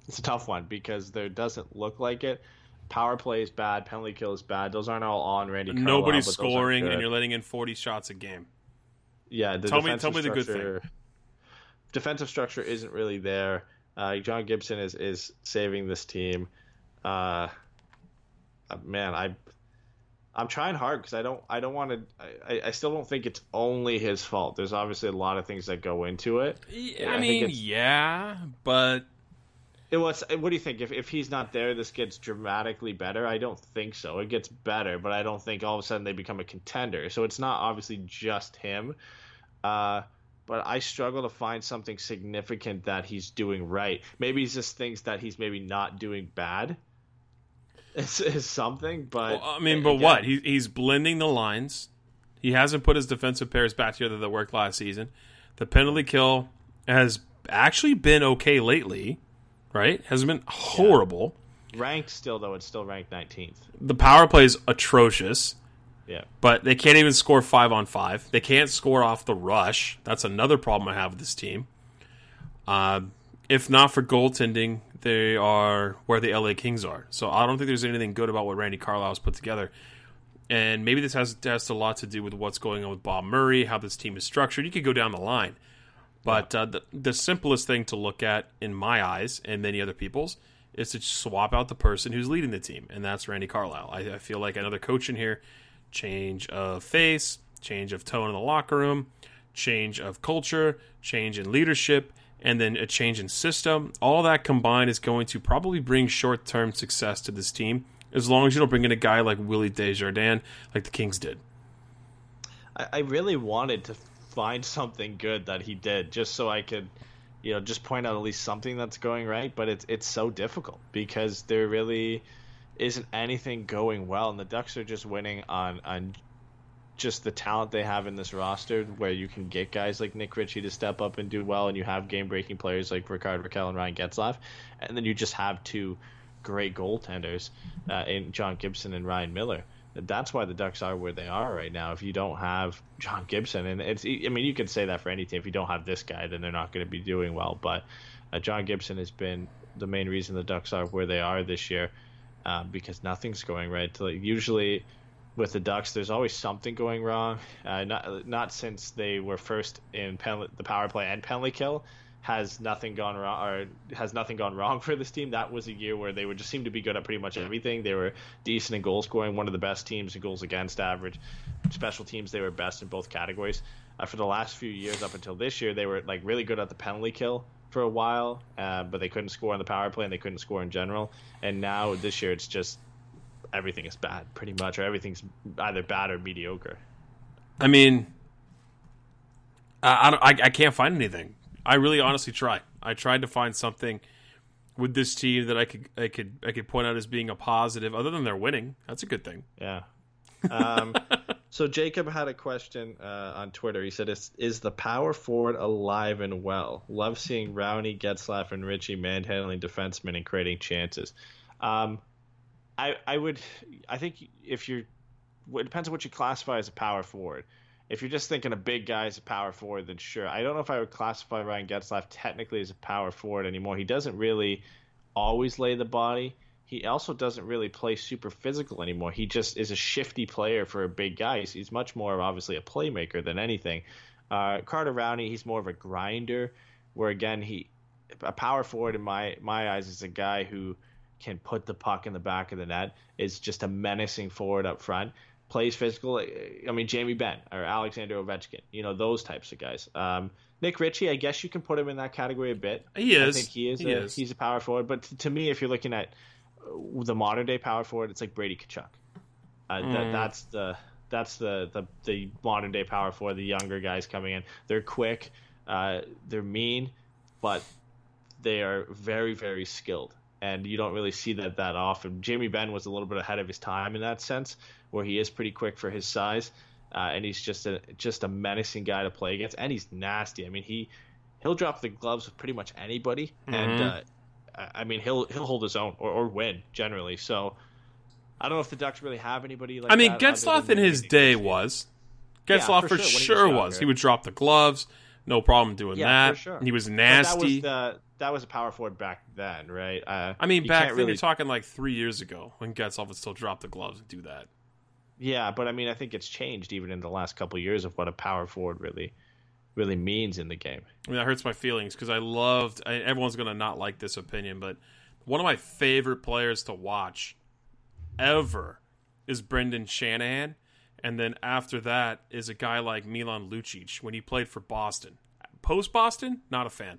It's a tough one because there doesn't look like it. Power play is bad. Penalty kill is bad. Those aren't all on Randy. Carlyle, Nobody's but those aren't scoring, and you're letting in 40 shots a game. Yeah, the Tell me- tell me the good thing. Defensive structure isn't really there. Uh, John Gibson is is saving this team. Uh, uh, man, I I'm trying hard because I don't I don't want to. I, I still don't think it's only his fault. There's obviously a lot of things that go into it. I I mean, yeah, but It was. What do you think? If if he's not there, this gets dramatically better. I don't think so. It gets better, but I don't think all of a sudden they become a contender. So it's not obviously just him. Uh, but I struggle to find something significant that he's doing right. Maybe it's just things that he's maybe not doing bad. Is, is something, but well, I mean, but again, what? He, he's blending the lines. He hasn't put his defensive pairs back together that worked last season. The penalty kill has actually been okay lately, right? Hasn't been horrible. ranked still though. It's still ranked 19th. The power play is atrocious. Yeah. but they can't even score five on five. They can't score off the rush. That's another problem I have with this team. Uh, if not for goaltending, they are where the LA Kings are. So I don't think there's anything good about what Randy Carlyle's put together. And maybe this has, has a lot to do with what's going on with Bob Murray, how this team is structured. You could go down the line. But uh, the, the simplest thing to look at, in my eyes and many other people's, is to swap out the person who's leading the team, and that's Randy Carlyle. I, I feel like another coach in here, change of face, change of tone in the locker room, change of culture, change in leadership, and then a change in system. All that combined is going to probably bring short term success to this team, as long as you don't bring in a guy like Willie Desjardins, like the Kings did. I, I really wanted to find something good that he did, just so I could, you know, just point out at least something that's going right. But it's it's so difficult because there really isn't anything going well, and the Ducks are just winning on on just the talent they have in this roster, where you can get guys like Nick Ritchie to step up and do well, and you have game breaking players like Rickard Rakell and Ryan Getzlaf, and then you just have two great goaltenders uh, in John Gibson and Ryan Miller. That's why the Ducks are where they are right now. If you don't have John Gibson, and it's, I mean, you can say that for any team. If you don't have this guy, then they're not going to be doing well. But uh, John Gibson has been the main reason the Ducks are where they are this year, uh, because nothing's going right. Usually, with the Ducks, there's always something going wrong. Uh, not not since they were first in penalty, the power play and penalty kill has nothing gone wrong or has nothing gone wrong for this team. That was a year where they would just seem to be good at pretty much everything. They were decent in goal scoring, one of the best teams in goals against average. Special teams, they were best in both categories. Uh, for the last few years up until this year, they were like really good at the penalty kill for a while, uh, but they couldn't score on the power play and they couldn't score in general. And now this year, it's just everything is bad, pretty much, or everything's either bad or mediocre. I mean, I, I, I can't find anything. I really honestly try. I tried to find something with this team that I could I could I could point out as being a positive, other than they're winning. That's a good thing. Yeah. Um, so Jacob had a question uh, on Twitter. He said, is, "Is the power forward alive and well? Love seeing Rowney, Getzlaf, and Ritchie manhandling defensemen and creating chances." Um, I I would I think if you're it depends on what you classify as a power forward if you're just thinking a big guy as a power forward, then sure. I don't know if I would classify Ryan Getzlaf technically as a power forward anymore. He doesn't really always lay the body. He also doesn't really play super physical anymore. He just is a shifty player for a big guy. He's, he's much more obviously a playmaker than anything. Uh, Carter Rowney, he's more of a grinder. Where again, he a power forward in my my eyes is a guy who can put the puck in the back of the net. Is just a menacing forward up front plays physical. I mean, Jamie Benn or Alexander Ovechkin, you know, those types of guys. Um, Nick Ritchie, I guess you can put him in that category a bit. He is. I think he is. He a, is. He's a power forward. But to, to me, if you're looking at uh, the modern day power forward, it's like Brady Tkachuk. Uh, Mm. that, that's the that's the, the the modern day power forward. The younger guys coming in, they're quick, uh, they're mean, but they are very very skilled and you don't really see that that often. Jamie Benn was a little bit ahead of his time in that sense, where he is pretty quick for his size, uh, and he's just a just a menacing guy to play against, and he's nasty. I mean, he he'll drop the gloves with pretty much anybody, and Mhm. uh, I mean he'll he'll hold his own or, or win generally. So I don't know if the Ducks really have anybody like. I mean, Getzlaf in his day was. Yeah, Getzlaf for for sure, when he was sure. He would drop the gloves, no problem doing Yeah, that. for sure. He was nasty. That was the that was a power forward back then, right? Uh, I mean, back then really you're talking like three years ago when Getzlaf would still drop the gloves and do that. Yeah, but I mean, I think it's changed even in the last couple of years of what a power forward really, really means in the game. I mean, that hurts my feelings because I loved. I, everyone's going to not like this opinion, but one of my favorite players to watch ever is Brendan Shanahan, and then after that is a guy like Milan Lucic when he played for Boston. Post Boston, not a fan.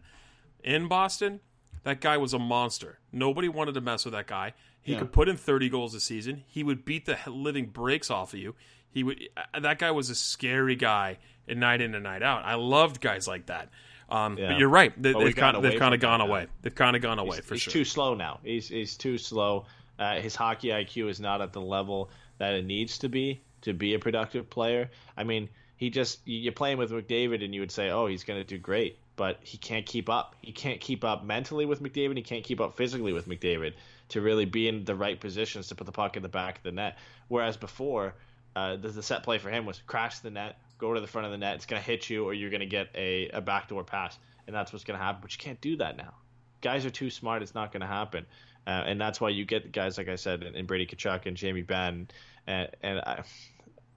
In Boston, that guy was a monster. Nobody wanted to mess with that guy. He Yeah. could put in 30 goals a season. He would beat the living breaks off of you. He would. uh, That guy was a scary guy, and night in and night out. I loved guys like that. Um, Yeah. But you're right. They, they've kind of, they've kind of gone now. away. They've kind of gone away he's, for he's sure. too slow now. He's he's too slow. Uh, his hockey IQ is not at the level that it needs to be to be a productive player. I mean, he just you play him with McDavid, and you would say, oh, he's going to do great, but he can't keep up. He can't keep up mentally with McDavid. He can't keep up physically with McDavid to really be in the right positions to put the puck in the back of the net. Whereas before, uh, the, the set play for him was crash the net, go to the front of the net. It's going to hit you, or you're going to get a, a backdoor pass, and that's what's going to happen. But you can't do that now. guys are too smart. It's not going to happen, uh, and that's why you get guys like I said, and, and Brady Tkachuk and Jamie Benn, and, and I,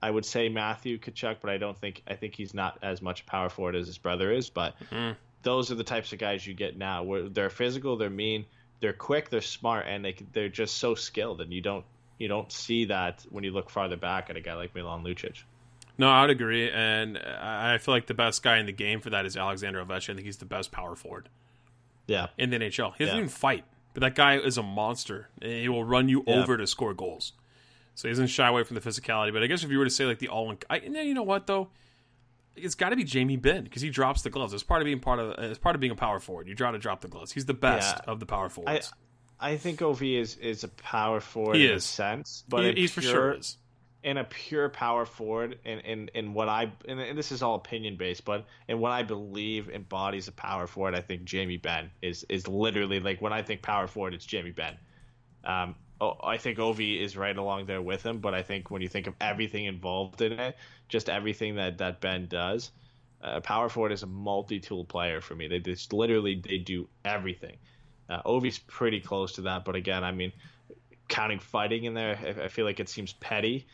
I would say Matthew Tkachuk, but I don't think I think he's not as much power forward as his brother is. But Mm. those are the types of guys you get now. Where they're physical, they're mean, they're quick, they're smart, and they they're just so skilled, and you don't you don't see that when you look farther back at a guy like Milan Lucic. No, I'd agree, and I I feel like the best guy in the game for that is Alexander Ovechkin. I think he's the best power forward Yeah, in the NHL. He doesn't Yeah. even fight, but that guy is a monster. and He will run you Yeah. over to score goals. So he doesn't shy away from the physicality. But I guess if you were to say like the all, in, I, you know what though, it's got to be Jamie Benn because he drops the gloves. It's part of being part of. It's part of being a power forward. You try to drop the gloves. He's the best Yeah. of the power I forwards. I think Ov is is a power forward He in is. a sense, but he, in he's for sure is. in a pure power forward and in, in, what I and, and this is all opinion based, but in what I believe embodies a power forward, I think Jamie Benn is is literally like when I think power forward, it's Jamie Benn. Um, oh, I think Ovi is right along there with him, but I think when you think of everything involved in it, just everything that that Benn does, uh, power forward is a multi-tool player for me. They just literally they do everything. Uh, Ovi's pretty close to that, but again, I mean, counting fighting in there, I, I feel like it seems petty,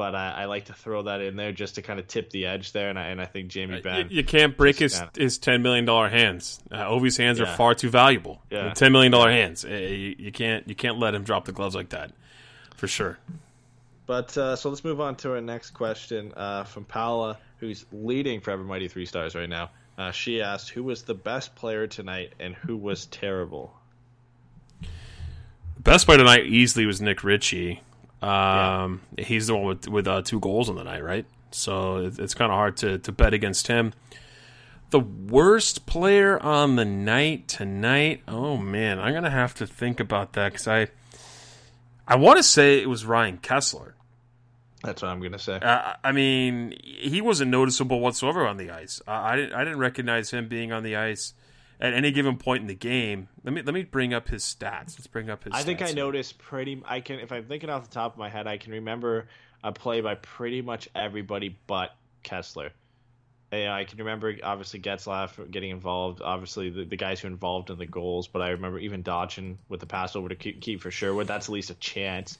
but I, I like to throw that in there just to kind of tip the edge there, and I, and I think Jamie You, Benn. you can't break just his kinda- his ten million dollar hands. Uh, Ovi's hands are far too valuable. Yeah. The ten million dollar hands. Uh, You, you can't you can't let him drop the gloves like that, for sure. But uh, so let's move on to our next question uh, from Paola, who's leading Forever Mighty Three Stars right now. Uh, she asked, "Who was the best player tonight, and who was terrible?" The best player tonight easily was Nick Ritchie. Um, He's the one with with uh, two goals on the night, right? So it, it's kind of hard to to bet against him. The worst player on the night tonight. Oh man, I'm gonna have to think about that because I I want to say it was Ryan Kesler. That's what I'm gonna say. Uh, I mean, he wasn't noticeable whatsoever on the ice. I, I didn't. I didn't recognize him being on the ice at any given point in the game. Let me let me bring up his stats. Let's bring up his. Stats I think I here. noticed pretty. I can, if I'm thinking off the top of my head, I can remember a play by pretty much everybody but Kesler. Yeah, I can remember obviously Getzlaf getting involved. Obviously, the, the guys who were involved in the goals, but I remember even Dotchin with the pass over to keep, for sure. That's at least a chance.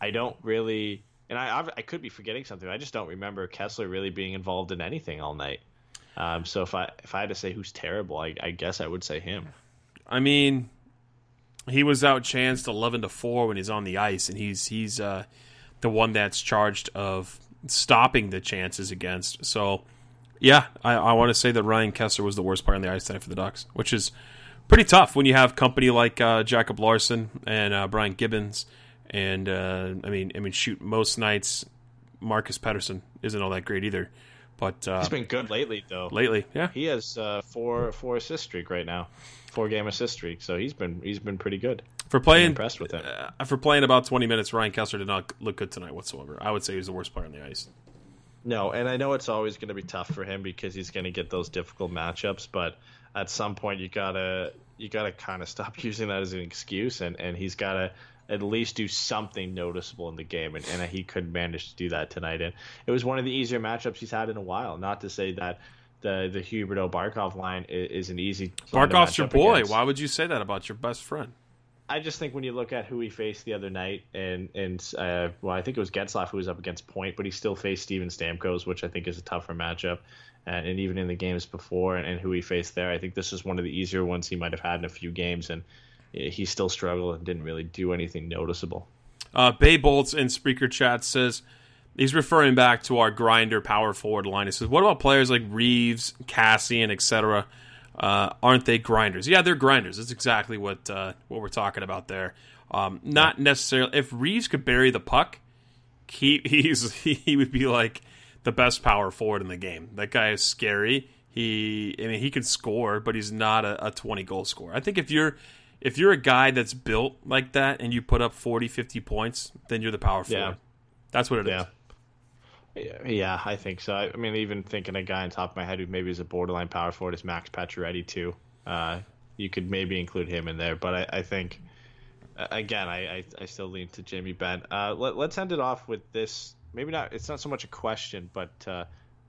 I don't really, and I I could be forgetting something. I just don't remember Kesler really being involved in anything all night. Um, so if I if I had to say who's terrible, I, I guess I would say him. I mean, he was outchanced eleven to four when he's on the ice, and he's he's uh, the one that's charged of stopping the chances against. So, yeah, I, I want to say that Ryan Kesler was the worst player on the ice tonight for the Ducks, which is pretty tough when you have company like uh, Jacob Larsson and uh, Brian Gibbons, and uh, I mean, I mean, shoot, most nights Marcus Pettersson isn't all that great either, but uh, He's been good lately, though. lately, yeah, He has uh, four four assist streak right now, four game assist streak. So he's been he's been pretty good. for I'm playing impressed with him. uh, for playing about 20 minutes, Ryan Kesler did not look good tonight whatsoever. I would say he's the worst player on the ice. No, and I know it's always going to be tough for him because he's going to get those difficult matchups. But at some point, you gotta you gotta kind of stop using that as an excuse, and and he's got to at least do something noticeable in the game, and, and he couldn't manage to do that tonight. And it was one of the easier matchups he's had in a while. Not to say that the the Huberdeau Barkov line is, is an easy Barkov's your boy. against. Why would you say that about your best friend? I just think when you look at who he faced the other night, and and uh, well, I think it was Getzlaf who was up against Point, but he still faced Steven Stamkos, which I think is a tougher matchup. And, and even in the games before, and, and who he faced there, I think this is one of the easier ones he might have had in a few games, and he still struggled and didn't really do anything noticeable. Uh, Bay Bolts in Speaker Chat says he's referring back to our grinder power forward line. He says, "What about players like Reaves, Kassian, etc.? Uh, aren't they grinders? Yeah, they're grinders. That's exactly what uh, what we're talking about there. Um, not necessarily. If Reaves could bury the puck, he he's he would be like the best power forward in the game. That guy is scary. He I mean he can score, but he's not a, a 20 goal scorer. I think if you're if you're a guy that's built like that and you put up 40, 50 points, then you're the power forward. Yeah. That's what it is. Yeah. Yeah, I think so. I, mean, even thinking a guy on top of my head who maybe is a borderline power forward is Max Pacioretty too. Uh, you could maybe include him in there, but I, I think again, I, I, I still lean to Jamie Benn. Uh, let, let's end it off with this. Maybe not. It's not so much a question, but uh,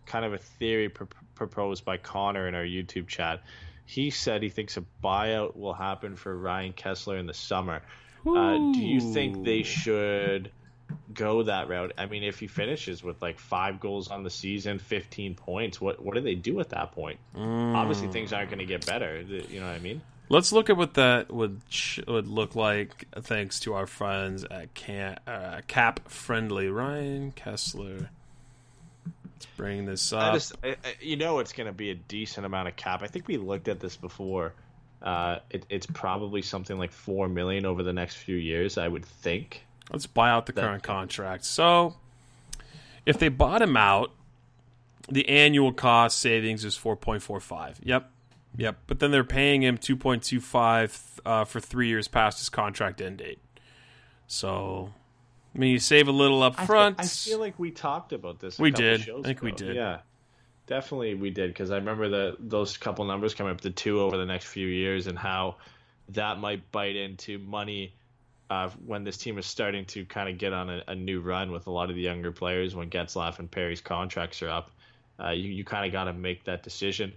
kind of a theory pr- proposed by Connor in our YouTube chat. He said he thinks a buyout will happen for Ryan Kesler in the summer. Uh, do you think they should go that route? I mean, if he finishes with like five goals on the season, 15 points, what what do they do at that point? Obviously, things aren't going to get better. You know what I mean? Let's look at what that would would look like thanks to our friends at Can- uh, Cap Friendly. Ryan Kesler. Let's bring this up. I just, I, I- you know, it's going to be a decent amount of cap. I think we looked at this before. Uh, it, it's probably something like four million over the next few years. I would think. Let's buy out the current contract. So, if they bought him out, the annual cost savings is 4.45. Yep. Yep. But then they're paying him 2.25 uh, for three years past his contract end date. So, I mean, you save a little up I fe- front. I, feel like we talked about this. A We did. I think we did. Yeah, definitely we did because I remember the those couple numbers coming up to two over the next few years and how that might bite into money uh, when this team is starting to kind of get on a, a new run with a lot of the younger players when Getzlaf and Perry's contracts are up. Uh, you you kind of got to make that decision.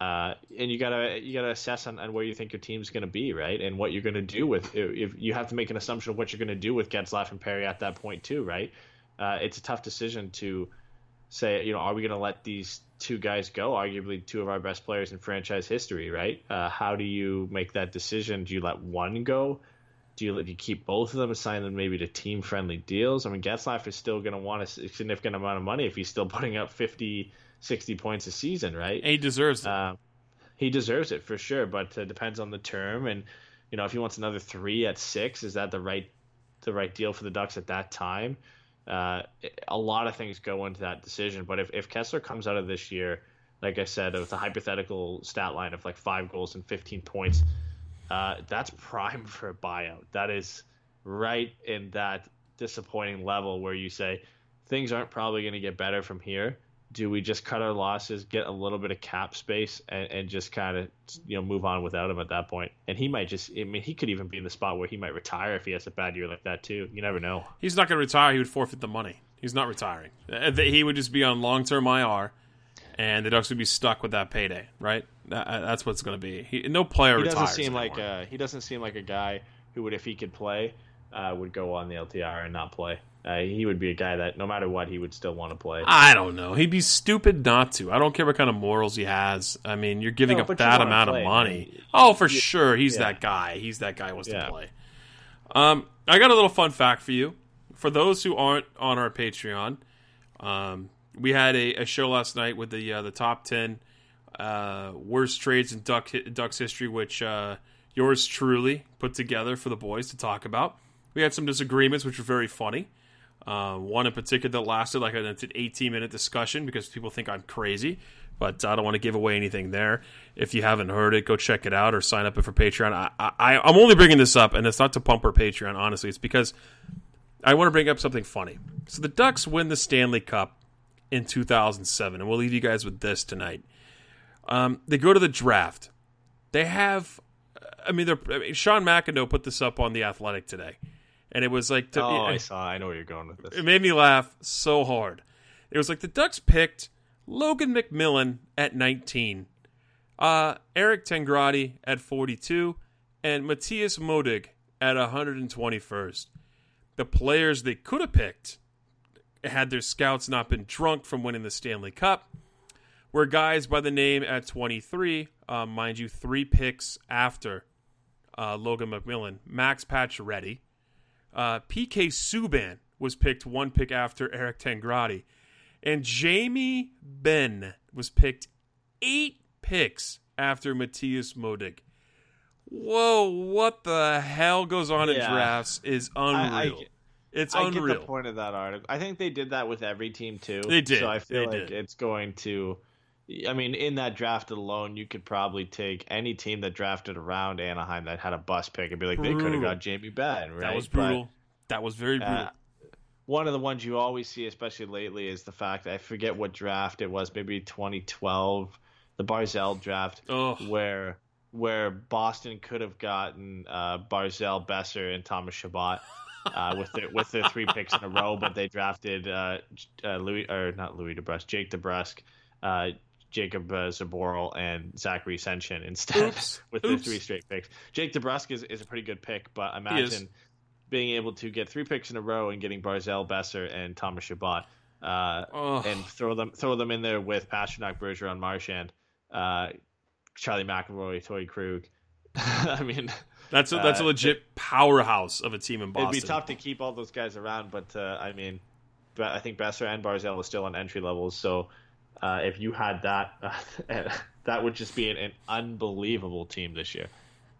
Uh, and you gotta you gotta assess on, on where you think your team's gonna be, right? And what you're gonna do with if you have to make an assumption of what you're gonna do with Getzlaf and Perry at that point too, right? Uh, it's a tough decision to say, you know, are we gonna let these two guys go? Arguably two of our best players in franchise history, right? Uh, how do you make that decision? Do you let one go? Do you, do you keep both of them, assign them maybe to team friendly deals? I mean, Getzlaf is still going to want a significant amount of money if he's still putting up 50, 60 points a season, right? And he deserves it. Um, he deserves it for sure, but it depends on the term. And you know, if he wants another three at six, is that the right the right deal for the Ducks at that time? Uh, a lot of things go into that decision. But if if Kesler comes out of this year, like I said, with a hypothetical stat line of like five goals and fifteen points, uh, that's prime for a buyout. That is right in that disappointing level where you say things aren't probably going to get better from here do we just cut our losses, get a little bit of cap space, and, and just kind of you know move on without him at that point? And he might just, I mean, he could even be in the spot where he might retire if he has a bad year like that too. You never know. He's not going to retire. He would forfeit the money. He's not retiring. Uh, He would just be on long term IR, and the Ducks would be stuck with that payday. Right? That, uh, that's what's going to be. He, no player He retires. doesn't seem anymore. like a, he doesn't seem like a guy who would, if he could play, uh, would go on the LTR and not play. Uh, he would be a guy that no matter what, he would still want to play. I don't know. He'd be stupid not to. I don't care what kind of morals he has. I mean, you're giving No, up that amount play, of money. man. Oh, for sure. He's yeah. that guy. He's that guy who wants Yeah. to play. Um, I got a little fun fact for you. For those who aren't on our Patreon, um, we had a, a show last night with the uh, the top ten uh, worst trades in Duck Ducks history, which uh, yours truly put together for the boys to talk about. We had some disagreements, which were very funny. Uh, one in particular that lasted like an 18 minute discussion because people think I'm crazy, but I don't want to give away anything there. If you haven't heard it, go check it out or sign up for Patreon. I, I, I'm only bringing this up, and it's not to pump our Patreon, honestly. It's because I want to bring up something funny. So the Ducks win the Stanley Cup in 2007, and we'll leave you guys with this tonight. Um, they go to the draft. They have, I mean, they're, I mean, Sean McIndoe put this up on the Athletic today, and it was like, to, oh, I saw. I know where you're going with this. it made me laugh so hard. It was like the Ducks picked Logan MacMillan at 19, uh, Eric Tangradi at 42, and Mattias Modig at 121st. The players they could have picked, had their scouts not been drunk from winning the Stanley Cup, were guys by the name at 23, uh, mind you, three picks after uh, Logan MacMillan, Max Pacioretty, uh, PK Subban was picked one pick after Eric Tangradi. And Jamie Benn was picked eight picks after Mattias Modig. Whoa, what the hell goes on in drafts is unreal. I- I- it's I unreal. get the point of that article. I think they did that with every team too. They did. So I feel They like did. it's going to. I mean, in that draft alone, you could probably take any team that drafted around Anaheim that had a bust pick and be like, they could have got Jamie Benn, right? That was But, brutal. that was very brutal. uh, one of the ones you always see, especially lately, is the fact I forget what draft it was, maybe 2012, the Barzal draft, Ugh. where where Boston could have gotten uh, Barzal, Besser, and Thomas Chabot. uh, with their with their three picks in a row, but they drafted uh, uh, Louis or not Louis DeBrusk, Jake DeBrusk, uh, Jacob uh, Zboril and Zachary Senyshyn instead Oops. with Oops. the three straight picks. Jake DeBrusk is, is a pretty good pick, but imagine being able to get three picks in a row and getting Barzal, Besser, and Thomas Chabot, uh, Oh. and throw them throw them in there with Pastrnak, Bergeron, Marchand, uh, Charlie McAvoy, Torey Krug. I mean, That's a, that's a Uh, legit powerhouse of a team in Boston. it'd be tough to keep all those guys around, but uh, I mean, but I think Besser and Barzal are still on entry levels, so uh, if you had that, that would just be an, an unbelievable team this year.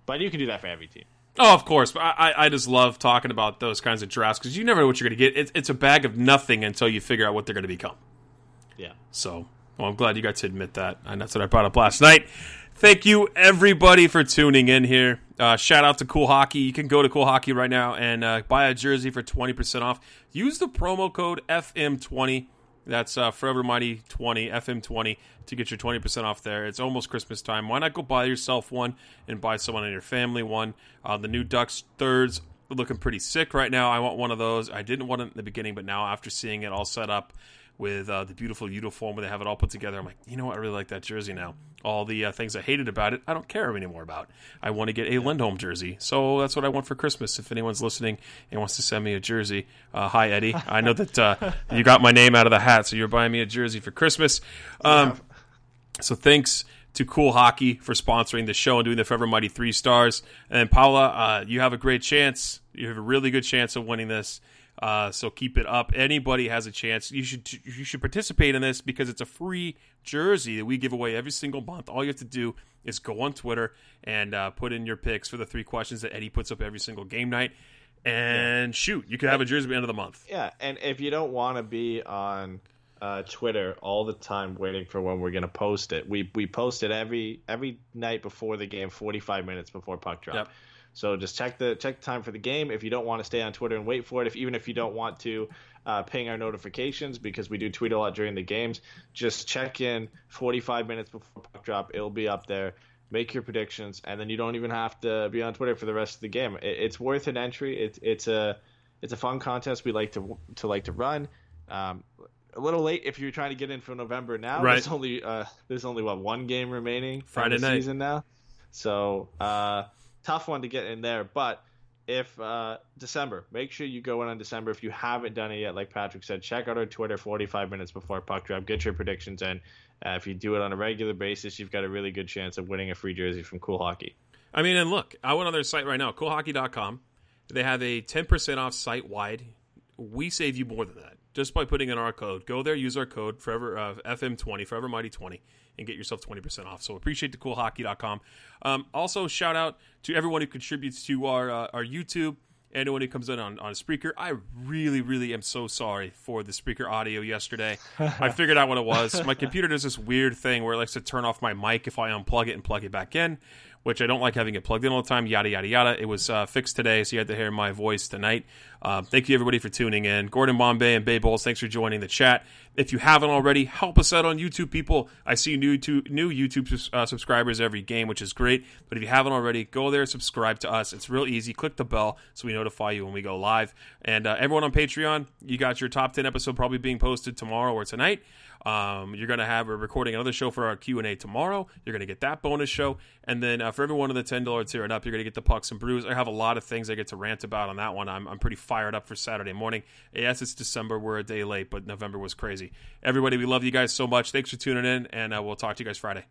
But you can do that for every team. Oh, of course. But I, I I just love talking about those kinds of drafts because you never know what you're going to get. It's, it's a bag of nothing until you figure out what they're going to become. Yeah. So, well, I'm glad you got to admit that, and that's what I brought up last night. Thank you, everybody, for tuning in here. Uh, shout out to Cool Hockey. You can go to Cool Hockey right now and uh, buy a jersey for 20% off. Use the promo code FM20. That's uh, Forever Mighty 20, FM20, to get your 20% off there. It's almost Christmas time. Why not go buy yourself one and buy someone in your family one? Uh, the new Ducks thirds looking pretty sick right now. I want one of those. I didn't want it in the beginning, but now after seeing it all set up, with uh, the beautiful uniform where they have it all put together. I'm like, you know what? I really like that jersey now. All the uh, things I hated about it, I don't care anymore about. I want to get a Lindholm jersey, so that's what I want for Christmas. If anyone's listening and wants to send me a jersey, uh, hi Eddie. I know that uh, you got my name out of the hat, so you're buying me a jersey for Christmas. Um, so thanks to Cool Hockey for sponsoring the show and doing the Forever Mighty three stars. And Paula, uh, you have a great chance. You have a really good chance of winning this. Uh, so keep it up. Anybody has a chance. You should you should participate in this because it's a free jersey that we give away every single month. All you have to do is go on Twitter and uh, put in your picks for the three questions that Eddie puts up every single game night. And shoot, you could have a jersey at the end of the month. Yeah, and if you don't want to be on uh, Twitter all the time waiting for when we're going to post it, we we post it every every night before the game, 45 minutes before puck drop. Yep. So just check the check the time for the game. If you don't want to stay on Twitter and wait for it, if even if you don't want to uh, ping our notifications because we do tweet a lot during the games, just check in 45 minutes before puck drop. It'll be up there. Make your predictions, and then you don't even have to be on Twitter for the rest of the game. It, it's worth an entry. It's it's a it's a fun contest we like to to like to run. Um, a little late if you're trying to get in for November now. Right. There's only uh, there's only what one game remaining Friday night. season now, so uh, tough one to get in there. But if uh, December, make sure you go in on December. If you haven't done it yet, like Patrick said, check out our Twitter 45 minutes before puck drop. Get your predictions in. Uh, if you do it on a regular basis, you've got a really good chance of winning a free jersey from Cool Hockey. I mean, and look, I went on their site right now, coolhockey.com. They have a 10% off site wide. We save you more than that just by putting in our code. Go there, use our code forever uh, FM20, Forever Mighty 20, and get yourself 20% off. So appreciate the coolhockey.com. Um, also, shout out to everyone who contributes to our uh, our YouTube. And anyone who comes in on, on Spreaker, I really, really am so sorry for the Spreaker audio yesterday. I figured out what it was. My computer does this weird thing where it likes to turn off my mic if I unplug it and plug it back in, which I don't like having it plugged in all the time, yada, yada, yada. It was uh, fixed today, so you had to hear my voice tonight. Uh, thank you, everybody, for tuning in. Gordon Bombay and Bay Bowles, thanks for joining the chat. If you haven't already, help us out on YouTube, people. I see new to, new YouTube uh, subscribers every game, which is great. But if you haven't already, go there, subscribe to us. It's real easy. Click the bell so we notify you when we go live. And uh, everyone on Patreon, you got your top ten episode probably being posted tomorrow or tonight. Um, you're gonna have we're recording another show for our Q and A tomorrow. You're gonna get that bonus show, and then uh, for everyone in the ten dollar tier and up, you're gonna get the pucks and brews. I have a lot of things I get to rant about on that one. I'm I'm pretty fired up for Saturday morning. Yes, it's December. We're a day late, but November was crazy. Everybody, we love you guys so much. Thanks for tuning in, and uh, we'll talk to you guys Friday.